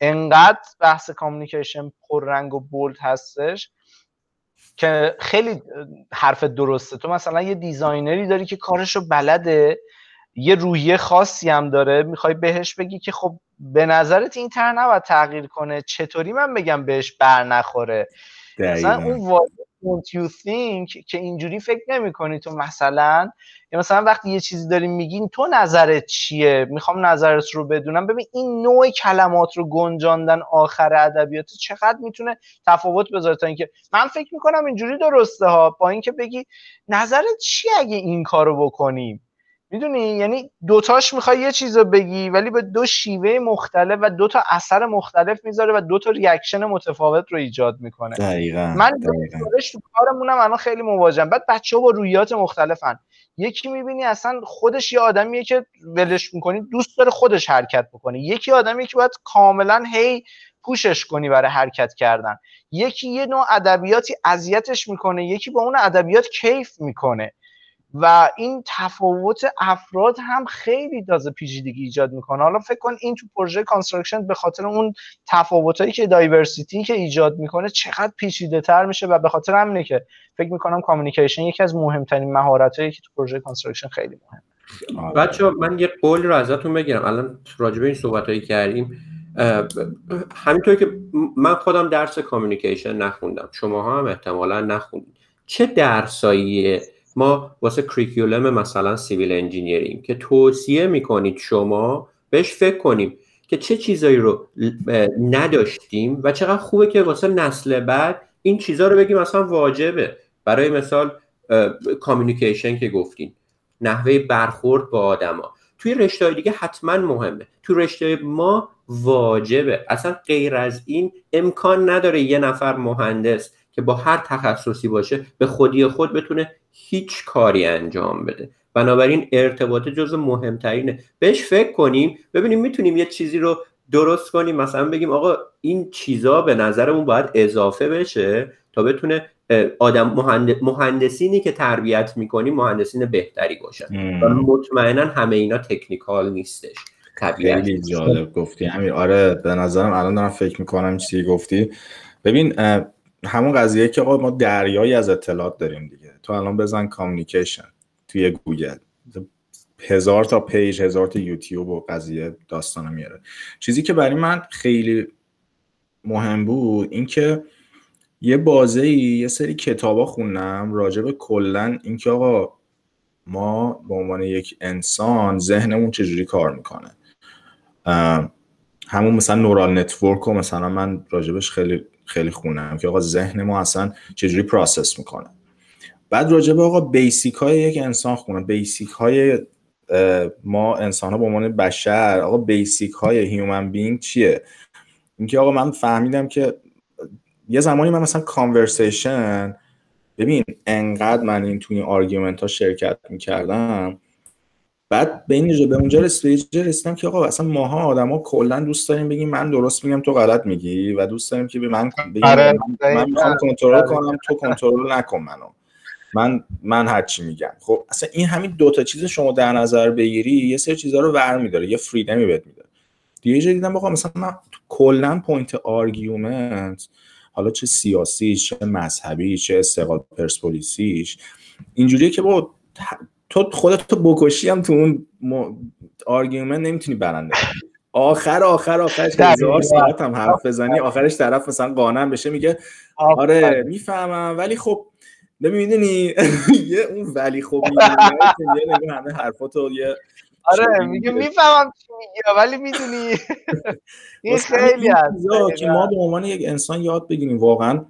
انقدر بحث communication پررنگ و bold هستش که خیلی حرف درسته. تو مثلا یه designerی داری که کارشو بلده یه روحیه خاصی هم داره می‌خوای بهش بگی که خب به نظرت این تر نباید تغییر کنه؟ چطوری من بگم بهش بر نخوره؟ مثلا اون don't you think که اینجوری فکر نمی کنی تو مثلا؟ یا مثلا وقتی یه چیزی داریم میگین تو نظرت چیه؟ می‌خوام نظرت رو بدونم. ببین این نوع کلمات رو گنجاندن آخر ادبیات چقدر می‌تونه تفاوت بذاره تا اینکه من فکر می‌کنم اینجوری درسته ها با اینکه بگی نظرت چیه اگه این کارو بکنیم؟ می‌دونی؟ یعنی دوتاش می‌خوای یه چیز رو بگی ولی به دو شیوه مختلف و دو تا اثر مختلف می‌ذاره و دو تا ریاکشن متفاوت رو ایجاد می‌کنه. دقیقا من تو کارمونم الان خیلی مواجهم. بعد بچه ها با رویات مختلفن. یکی می‌بینی اصلا خودش یه آدمیه که ولش می‌کنی دوست داره خودش حرکت بکنه. یکی آدمی که باید کاملا هی پوشش کنی برای حرکت کردن. یکی یه نوع ادبیاتی اذیتش می‌کنه یکی با اون ادبیات کیف می‌کنه. و این تفاوت افراد هم خیلی تازه پیچیدگی ایجاد می‌کنه. حالا فکر کن این تو پروژه construction به خاطر اون تفاوتایی که diversity که ایجاد می‌کنه چقدر پیچیده تر میشه و به خاطر همینه که فکر می‌کنم communication یکی از مهمترین مهارتایی که تو پروژه construction خیلی مهمه. بچه من یه قول رو ازتون بگیرم. الان راجبه این صحبت کردیم همینطور که من خودم درس communication نخوندم. شما هم احتمالا نخوندید. چه درسایی ما واسه curriculum مثلا civil engineering که توصیه می‌کنید شما بهش فکر کنیم که چه چیزایی رو نداشتیم و چقدر خوبه که واسه نسل بعد این چیزها رو بگیم مثلا واجبه. برای مثال communication که گفتین نحوه برخورد با آدما. توی رشته دیگه حتما مهمه. توی رشته ما واجبه. اصلا غیر از این امکان نداره یه نفر مهندس که با هر تخصصی باشه به خودی خود بتونه هیچ کاری انجام بده. بنابراین ارتباط جز مهمترینه. بهش فکر کنیم ببینیم می‌تونیم یه چیزی رو درست کنیم. مثلا بگیم آقا این چیزا به نظرمون باید اضافه بشه تا بتونه آدم مهندسینی که تربیت می‌کنیم مهندسین بهتری باشن. و مطمئنا همه اینا تکنیکال نیستش. خیلی جالب گفتی. همین آره به نظرم الان دارم فکر می‌کنم چیزی گفتی. ببین همون قضیه که آقا ما دریایی از اطلاعات داریم دیگه. تو الان بزن communication توی گوگل. هزار تا page هزار تا یوتیوب و قضیه داستان میاره. چیزی که برای من خیلی مهم بود اینکه یه بازه یه سری کتابا خوندم راجع به کلا اینکه آقا ما به عنوان یک انسان ذهنمون چجوری کار می‌کنه. همون مثلا neural network و مثلا من راجبش خیلی خیلی خوندم که آقا ذهن ما اصلا چجوری process می‌کنه. بعد راجبه آقا basic های یک انسان خونه basic های ما انسان ها به عنوان بشر آقا basic های human being چیه؟ اینکه آقا من فهمیدم که یه زمانی من مثلا conversation ببین انقدر من این توی argument ها شرکت می‌کردم بعد به این به اونجا رسیدم که آقا اصلا ماها آدما کلا دوست داریم بگیم من درست میگم تو غلط میگی و دوست داریم که به من بگیم آره، من, من می‌خوام کنترل آره. کنم تو کنترل نکن منو. من من هر چی میگم. خب اصلا این همین دو تا چیز شما در نظر بگیری یه سری چیزا رو ور میداره یه freedomی بهت میده. دیگه جا دیدم بخوام مثلا من کلا point argument حالا چه سیاسی چه مذهبی چه استقلال پرسپولیسیش اینجوریه که با تو خودت تو بکشی هم تو اون آرگومنت نمی‌تونی برنده آخر آخر آخرش هزار ساعت هم حرف بزنی آخرش طرف مثلا قانم بشه میگه آره می‌فهمم ولی خب می‌دونی؟ (laughs) یه اون ولی خب یه همه حرفاتو یه آره میگه می‌فهمم چی میگه ولی می‌دونی؟ (laughs) این خیلی هست که ما به عنوان یک انسان یاد بگیریم واقعا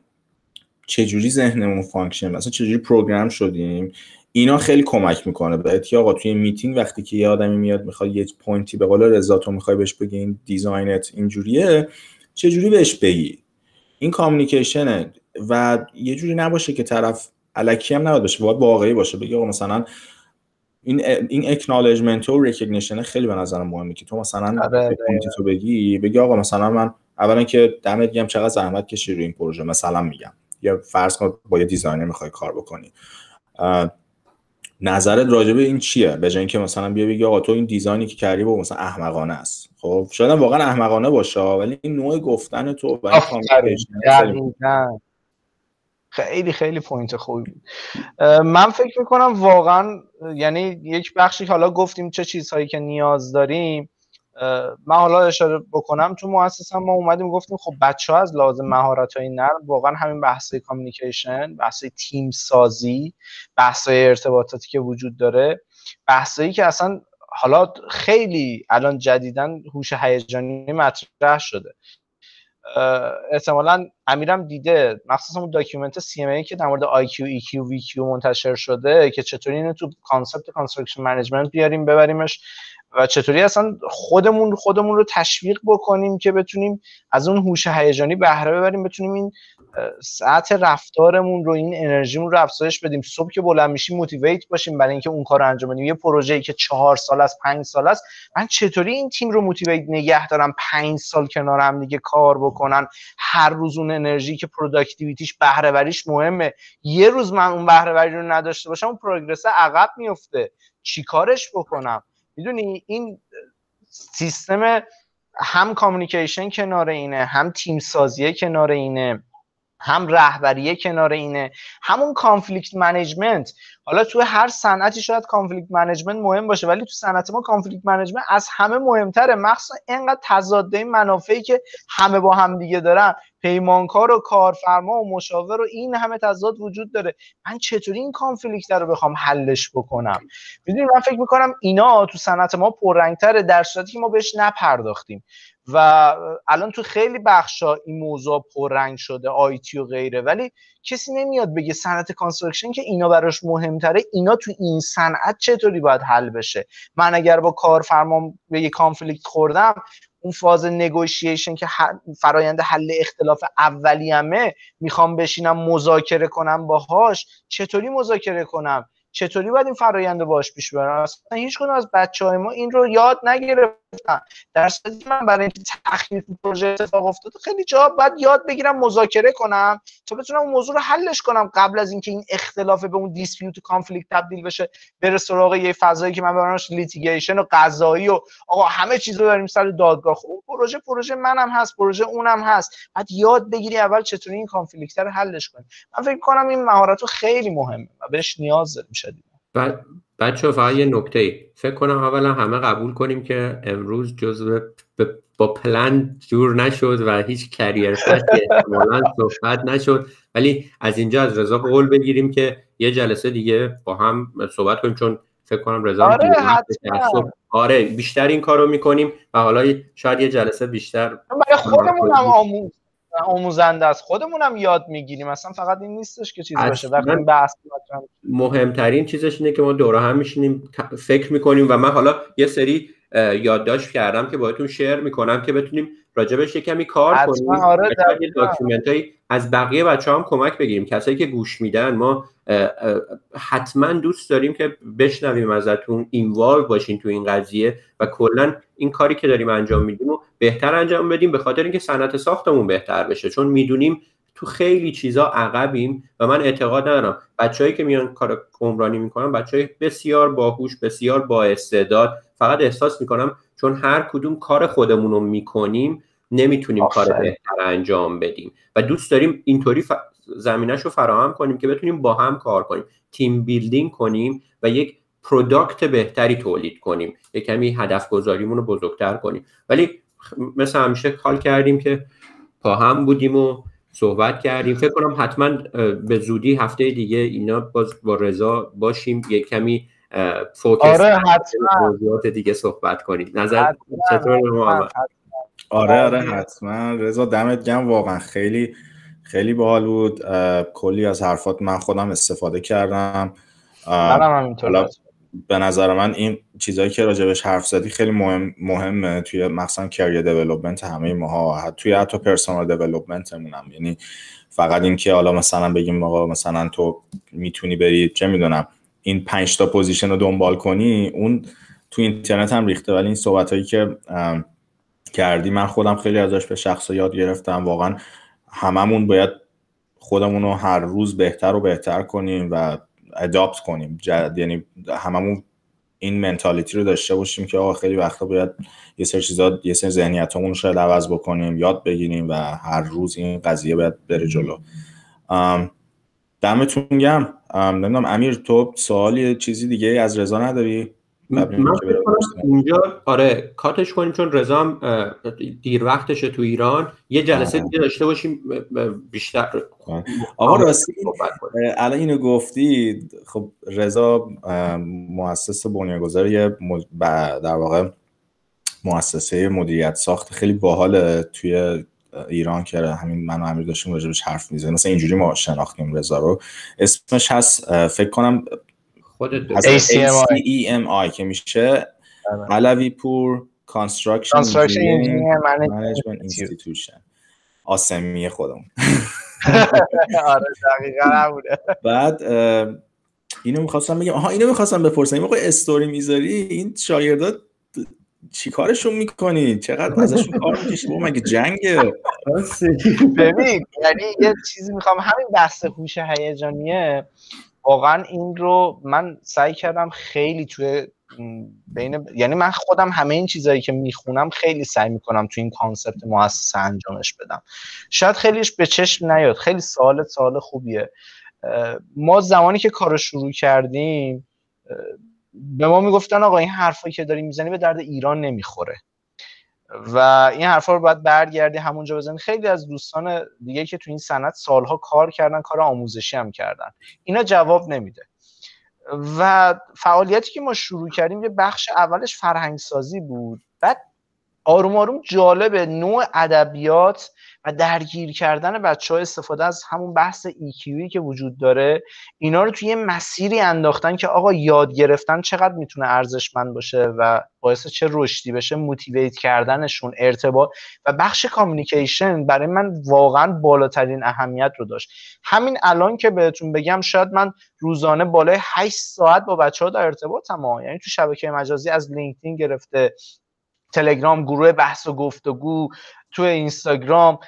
چجوری ذهنمون function؟ مثلا چجوری program شدیم؟ اینا خیلی کمک می‌کنه بهت یا آقا توی میتینگ وقتی که یه آدمی میاد می‌خواد یه pointی به قول رضا تو می‌خوای بهش بگی این designت اینجوریه چجوری بهش بگی؟ این communicationه و یه جوری نباشه که طرف الکی هم نباید باشه باید واقعی باشه بگی آقا مثلا این این acknowledgement و recognition خیلی به نظر مهمه که تو مثلا آره، آره. تو بگی بگی آقا مثلا من اولا که دمت گرم چقدر زحمت کشی روی این پروژه مثلا میگم. یا فرض کن با یه designer می‌خوای کار بکنی. نظرت راجع به این چیه؟ به جای اینکه مثلا بیا بگی آقا تو این design ی که کردی با مثلا احمقانه است. خب شاید واقعا احمقانه باشه ولی این نوع گفتن تو و خیلی خیلی point خوبی بود. من فکر می‌کنم واقعا یعنی یک بخشی حالا گفتیم چه چیزهایی که نیاز داریم من حالا اشاره بکنم تو مؤسسه ما اومدیم گفتیم خب بچه ها از لازم مهارت های نرم واقعا همین بحث communication بحث تیم سازی بحث ارتباطاتی که وجود داره بحثایی که اصلا حالا خیلی الان جدیدن هوش هیجانی مطرح شده. احتمالا امیرم دیده مخصوصا اون document CMA که در مورد آی کیو ای کیو وی کیو منتشر شده که چطوری اینو تو concept construction management بیاریم ببریمش. و چطوری اصلا خودمون خودمون رو تشویق بکنیم که بتونیم از اون هوش هیجانی بهره ببریم بتونیم این ساعت رفتارمون رو این انرژیمون رو افزایش بدیم. صبح که بلند میشیم motivate باشیم برای اینکه اون کار انجام بدیم. یه پروژه‌ای که چهار سال از پنج سال است. من چطوری این تیم رو motivate نگه دارم؟ پنج سال کنار هم دیگه کار بکنن. هر روز اون انرژی که productivity ش بهره وریش مهمه. یه روز من اون بهره رو نداشته باشم اون progress عقب میفته. چیکارش بکنم؟ می‌دونی این سیستم هم communication کنار اینه هم تیم سازی کنار اینه. هم رهبری کنار اینه همون conflict management حالا تو هر صنعتی شاید conflict management مهم باشه ولی تو صنعت ما conflict management از همه مهمتره. مخصوصا اینقدر تضاده این منافعی که همه با هم دیگه دارن. پیمانکار و کارفرما و مشاور و این همه تضاد وجود داره. من چطوری این conflict رو بخوام حلش بکنم؟ می‌دونی من فکر می‌کنم اینا تو صنعت ما پررنگتره در صورتی که ما بهش نپرداختیم. و الان تو خیلی بخشا این موضوع پررنگ شده IT و غیره ولی کسی نمیاد بگه صنعت construction که اینا براش مهمتره اینا تو این صنعت چطوری باید حل بشه؟ من اگر با کارفرمام به یه conflict خوردم اون فاز negotiation که فرایند حل اختلاف اولیه‌مه می‌خوام بشینم مذاکره کنم باهاش چطوری مذاکره کنم؟ چطوری باید این فرایند باش پیش برم اصلا هیچ از بچه های ما این رو یاد نگرفتن در من برای اینکه تأخیر پروژه اتفاق افتاده خیلی جا باید یاد بگیرم مذاکره کنم تا بتونم اون موضوع رو حلش کنم قبل از اینکه این اختلاف به اون dispute conflict تبدیل بشه بره سراغ یه فضایی که من برامش litigation و قضایی و آقا همه چیز رو داریم سر دادگاه. خب اون پروژه پروژه منم هست پروژه اونم هست. بعد یاد بگیری اول چطوری این conflict رو حلش کنی. من فکر کنم این مهارت خیلی مهمه و بهش نیاز داریم شدید. بچه فقط یه نکته ای. فکر کنم اولا همه قبول کنیم که امروز جزء با پلن جور نشد و هیچ کریر احتمالا صحبت نشد. ولی از اینجا از رضا قول بگیریم که یه جلسه دیگه با هم صحبت کنیم چون فکر کنم رضا آره, آره بیشتر این کارو می‌کنیم و حالا شاید یه جلسه بیشتر برای خودمون هم آموز. آموزنده است. خودمون هم یاد می‌گیریم. اصلا فقط این نیستش که چیز باشه. وقتی بحث مهمترین چیزش اینه که ما دوره هم میشینیم فکر می‌کنیم و من حالا یه سری یادداشت کردم که باهاتون share می‌کنم که بتونیم راجبش یه کمی کار کنیم. آره document از بقیه بچه هم کمک بگیریم. کسایی که گوش میدن ما حتما دوست داریم که بشنویم ازتون involve باشین تو این قضیه و کلا این کاری که داریم انجام میدیم و بهتر انجام بدیم به خاطر اینکه صنعت ساختمون بهتر بشه. چون می‌دونیم تو خیلی چیزا عقبیم و من اعتقاد ندارم. بچههایی که میان کار عمرانی می‌کنن بچه بسیار باهوش بسیار با استعداد فقط احساس می‌کنم چون هر کدوم کار خودمون رو می‌کنیم نمی‌تونیم کار بهتر انجام بدیم. و دوست داریم اینطوری ف... زمینش رو فراهم کنیم که بتونیم با هم کار کنیم. team building کنیم و یک product بهتری تولید کنیم. یک کمی هدف گذاریمون رو بزرگتر کنیم. ولی مثل همیشه call کردیم که با هم بودیم و صحبت کردیم. فکر کنم حتما به زودی هفته دیگه اینا باز با رضا باشیم. یک کمی focus آره حتما. دیگه صحبت کنیم. نظر چطور؟ آره آره حتما. رضا دمت گرم واقعا خیلی خیلی باحال بود. کلی از حرفات من خودم استفاده کردم. به نظر من این چیزهایی که راجبش حرف زدی خیلی مهم مهمه. توی مثلا career development همه ماها توی حتی personal development مون هم یعنی فقط اینکه حالا مثلا بگیم آقا مثلا تو می‌تونی بری چه می‌دونم این پنج تا position رو دنبال کنی اون تو اینترنت هم ریخته. ولی این صحبت هایی که کردی. من خودم خیلی ازش به شخص یاد گرفتم. واقعا هممون باید خودمون رو هر روز بهتر و بهتر کنیم و اداپت کنیم. جد... یعنی هممون این منتالیتی رو داشته باشیم که آقا خیلی وقتا باید یه سری چیزا یه سری ذهنیتمون رو شاید عوض بکنیم یاد بگیریم و هر روز این قضیه باید بره جلو. دمتون گرم. نمی‌دونم امیر تو سوالی چیزی دیگه از رضا نداری؟ من اینجا آره کاتش کنیم چون رضا دیر وقتشه تو ایران. یه جلسه دیگه داشته باشیم بیشتر آقا راستی الان اینو گفتی خب رضا مؤسس بنیانگذار یه در واقع مؤسسه مدیریت ساخت خیلی باحال توی ایران که همین من و امیر داشتیم راجبش حرف می‌زنیم. مثلا اینجوری ما شناختیم رضا رو. اسمش هست فکر کنم خودت ACMI که میشه. علوی پور Construction Management Institution. آسمی خودمون. (laughs) آره دقیقا نبوده بعد اینو می‌خواستم بگم. آها اینو می‌خواستم بپرسم. این موقع استوری می‌ذاری؟ این شاگردات چی کارشون می‌کنی چقدر ازشون کار می‌کشی مگه جنگه؟ ببین یعنی یه چیزی می‌خوام همین بحث هوش هیجانیه. واقعا این رو من سعی کردم خیلی توی بین یعنی من خودم همه این چیزهایی که می‌خونم خیلی سعی می‌کنم توی این کانسپت مؤسسه انجامش بدم. شاید خیلیش به چشم نیاد. خیلی سوال سوال خوبیه. ما زمانی که کار شروع کردیم به ما می‌گفتن آقا این حرفایی که داری می‌زنی به درد ایران نمی‌خوره. و این حرفا رو باید برگردی همونجا بزنی. خیلی از دوستان دیگه که تو این سنت سالها کار کردن کار آموزشی هم کردن. اینا جواب نمیده. و فعالیتی که ما شروع کردیم یه بخش اولش فرهنگ سازی بود. بعد آروم آروم جالب نوع ادبیات و درگیر کردن بچه ها استفاده از همون بحث EQی که وجود داره اینا رو توی یه مسیری انداختن که آقا یاد گرفتن چقدر می‌تونه ارزشمند باشه و باعث چه رشدی بشه موتیویت کردنشون ارتباط و بخش کامیکیشن برای من واقعا بالاترین اهمیت رو داشت. همین الان که بهتون بگم شاید من روزانه بالای 8 ساعت با بچه ها در ارتباطم یعنی تو شبکه مجازی از لینکدین گرفته تلگرام گروه بحث و گفتگو تو اینستاگرام.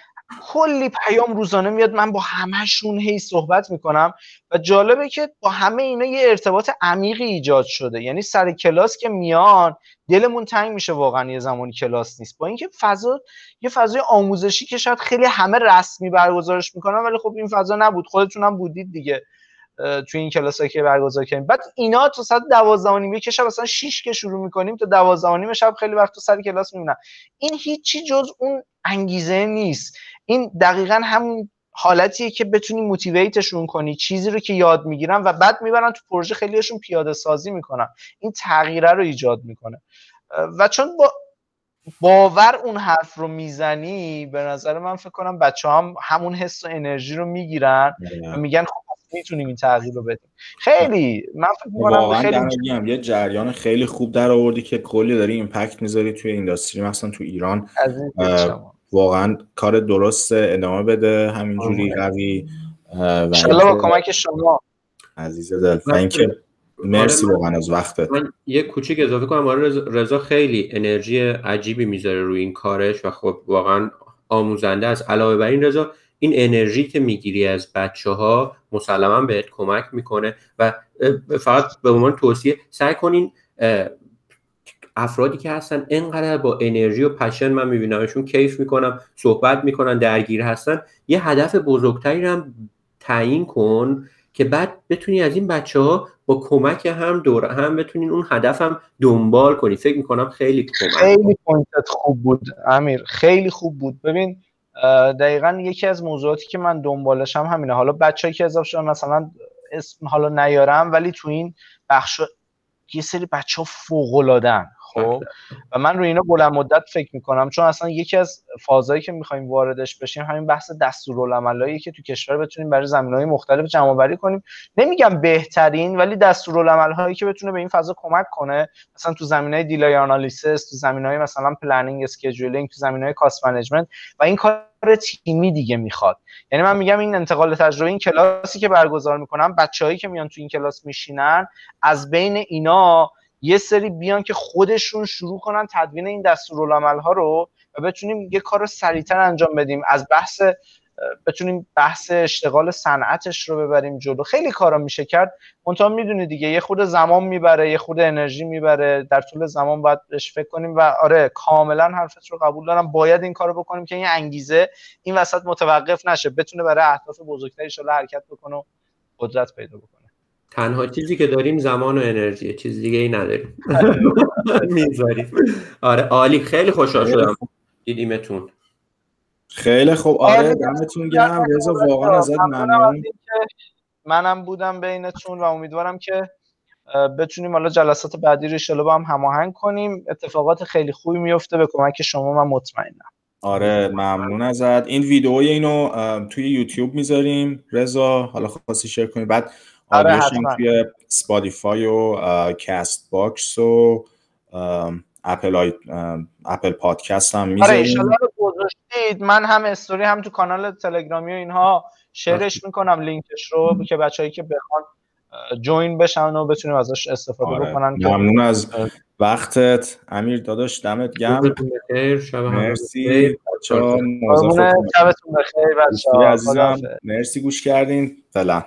کلی پیام روزانه میاد. من با همهشون هی صحبت می‌کنم و جالبه که با همه اینا یه ارتباط عمیقی ایجاد شده. یعنی سر کلاس که میان دلمون تنگ میشه واقعا یه زمانی کلاس نیست. با اینکه فضا یه فضای آموزشی که شاید خیلی همه رسمی برگزارش می‌کنن ولی خب این فضا نبود. خودتون هم بودید دیگه. توی این کلاس که برگزار کردیم. بعد اینا تو ساعت 12 و نیم که شب مثلا 6 که شروع می‌کنیم تا 12 و نیم شب خیلی وقت تو سر کلاس میمونن این هیچی جز اون انگیزه نیست. این دقیقا همون حالتیه که بتونی موتیویتشون کنی چیزی رو که یاد می‌گیرن و بعد می‌برن تو پروژه خیلیشون پیاده سازی می‌کنن. این تغییره رو ایجاد می‌کنه. و چون با باور اون حرف رو می‌زنی به نظر من فکر کنم بچه هم همون حس و انرژی رو می‌گیرن و میگن خب می‌تونیم این تغییر رو بدیم. خیلی من فکر می‌کنم خیلی یه جریان خیلی خوب در آوردی که کلی داری ایمپکت می‌ذاری توی اینداستری مثلا تو ایران. واقعا کار درست ادامه بده همینجوری قوی انشالله با کمک شما. عزیز دل مرسی آره، واقعا از وقتت. من یه کوچیک اضافه کنم. آره رضا خیلی انرژی عجیبی می‌ذاره روی این کارش و خب واقعا آموزنده است. علاوه بر این رضا این انرژی که می‌گیری از بچه ها مسلما بهت کمک می‌کنه و فقط به عنوان توصیه سعی کنین افرادی که هستن انقدر با انرژی و پشن من میبینمشون کیف می‌کنم صحبت می‌کنن درگیر هستن یه هدف بزرگتری هم تعیین کن که بعد بتونی از این بچه ها با کمک هم دور هم بتونین اون هدف هم دنبال کنی. فکر می‌کنم خیلی کمک خیلی پوینتت خوب بود امیر. خیلی خوب بود. ببین دقیقا یکی از موضوعاتی که من دنبالش هم همینه. حالا بچه که اضافه شدن مثلا اسم حالا نیارم ولی تو این بخش یه سری بچه ها فوق خب و من روی اینا بلند مدت فکر می‌کنم چون اصلا یکی از فازایی که می‌خوایم واردش بشیم همین بحث دستورالعملایی که تو کشور بتونیم برای های مختلف جمع آوری کنیم. نمیگم بهترین ولی دستورالعملهایی که بتونه به این فضا کمک کنه مثلا تو زمینه delay analysis تو زمینهای مثلا planning scheduling تو زمینهای cost management و این کار تیمی دیگه می‌خواد. یعنی من میگم این انتقال تجربه این کلاسی که برگزار می‌کنم بچههایی که میان تو این کلاس میشینن از بین اینا یه سری بیان که خودشون شروع کنن تدوین این دستورالعمل ها رو و بتونیم یه کار سریعتر انجام بدیم. از بحث بتونیم بحث اشتغال صنعتش رو ببریم جلو. خیلی کارا میشه کرد. منتها می‌دونی دیگه یه خود زمان می‌بره یه خود انرژی می‌بره. در طول زمان باید بهش فکر کنیم و آره کاملا حرفت رو قبول دارم. باید این کارو بکنیم که این انگیزه این وسط متوقف نشه. بتونه برای اهداف بزرگتری حرکت بکنه و قدرت پیدا بکنه. تنها چیزی که داریم زمان و انرژی. چیز دیگه ای نداریم. (laughs) می‌ذاریم. آره عالی. خیلی خوشحال شدم. دیدیمتون. خیلی خوب. آره, آره، دمتون گرم. رضا واقعا ازت ممنون. منم بودم بینتون و امیدوارم که بتونیم حالا جلسات بعدی رو شلو با هم هماهنگ کنیم. اتفاقات خیلی خوبی میفته. به کمک شما من مطمئنم. آره ممنون ازت. این ویدئوی اینو توی یوتیوب می‌ذاریم. رضا حالا خواستی share کنی. بعد آره توی Spotify و Castbox و اپل آی... اپل پادکست هم می‌ذاریم. آره گذاشتید. من هم استوری هم تو کانال تلگرامی و اینها شیرش می‌کنم لینکش رو که بچه‌هایی که بخوان join بشن و بتونیم ازش استفاده آره. بکنن ممنون از وقتت. امیر داداش دمت گرم. مرسی. شبتون بخیر عزیزم. مرسی گوش کردین. فعلا.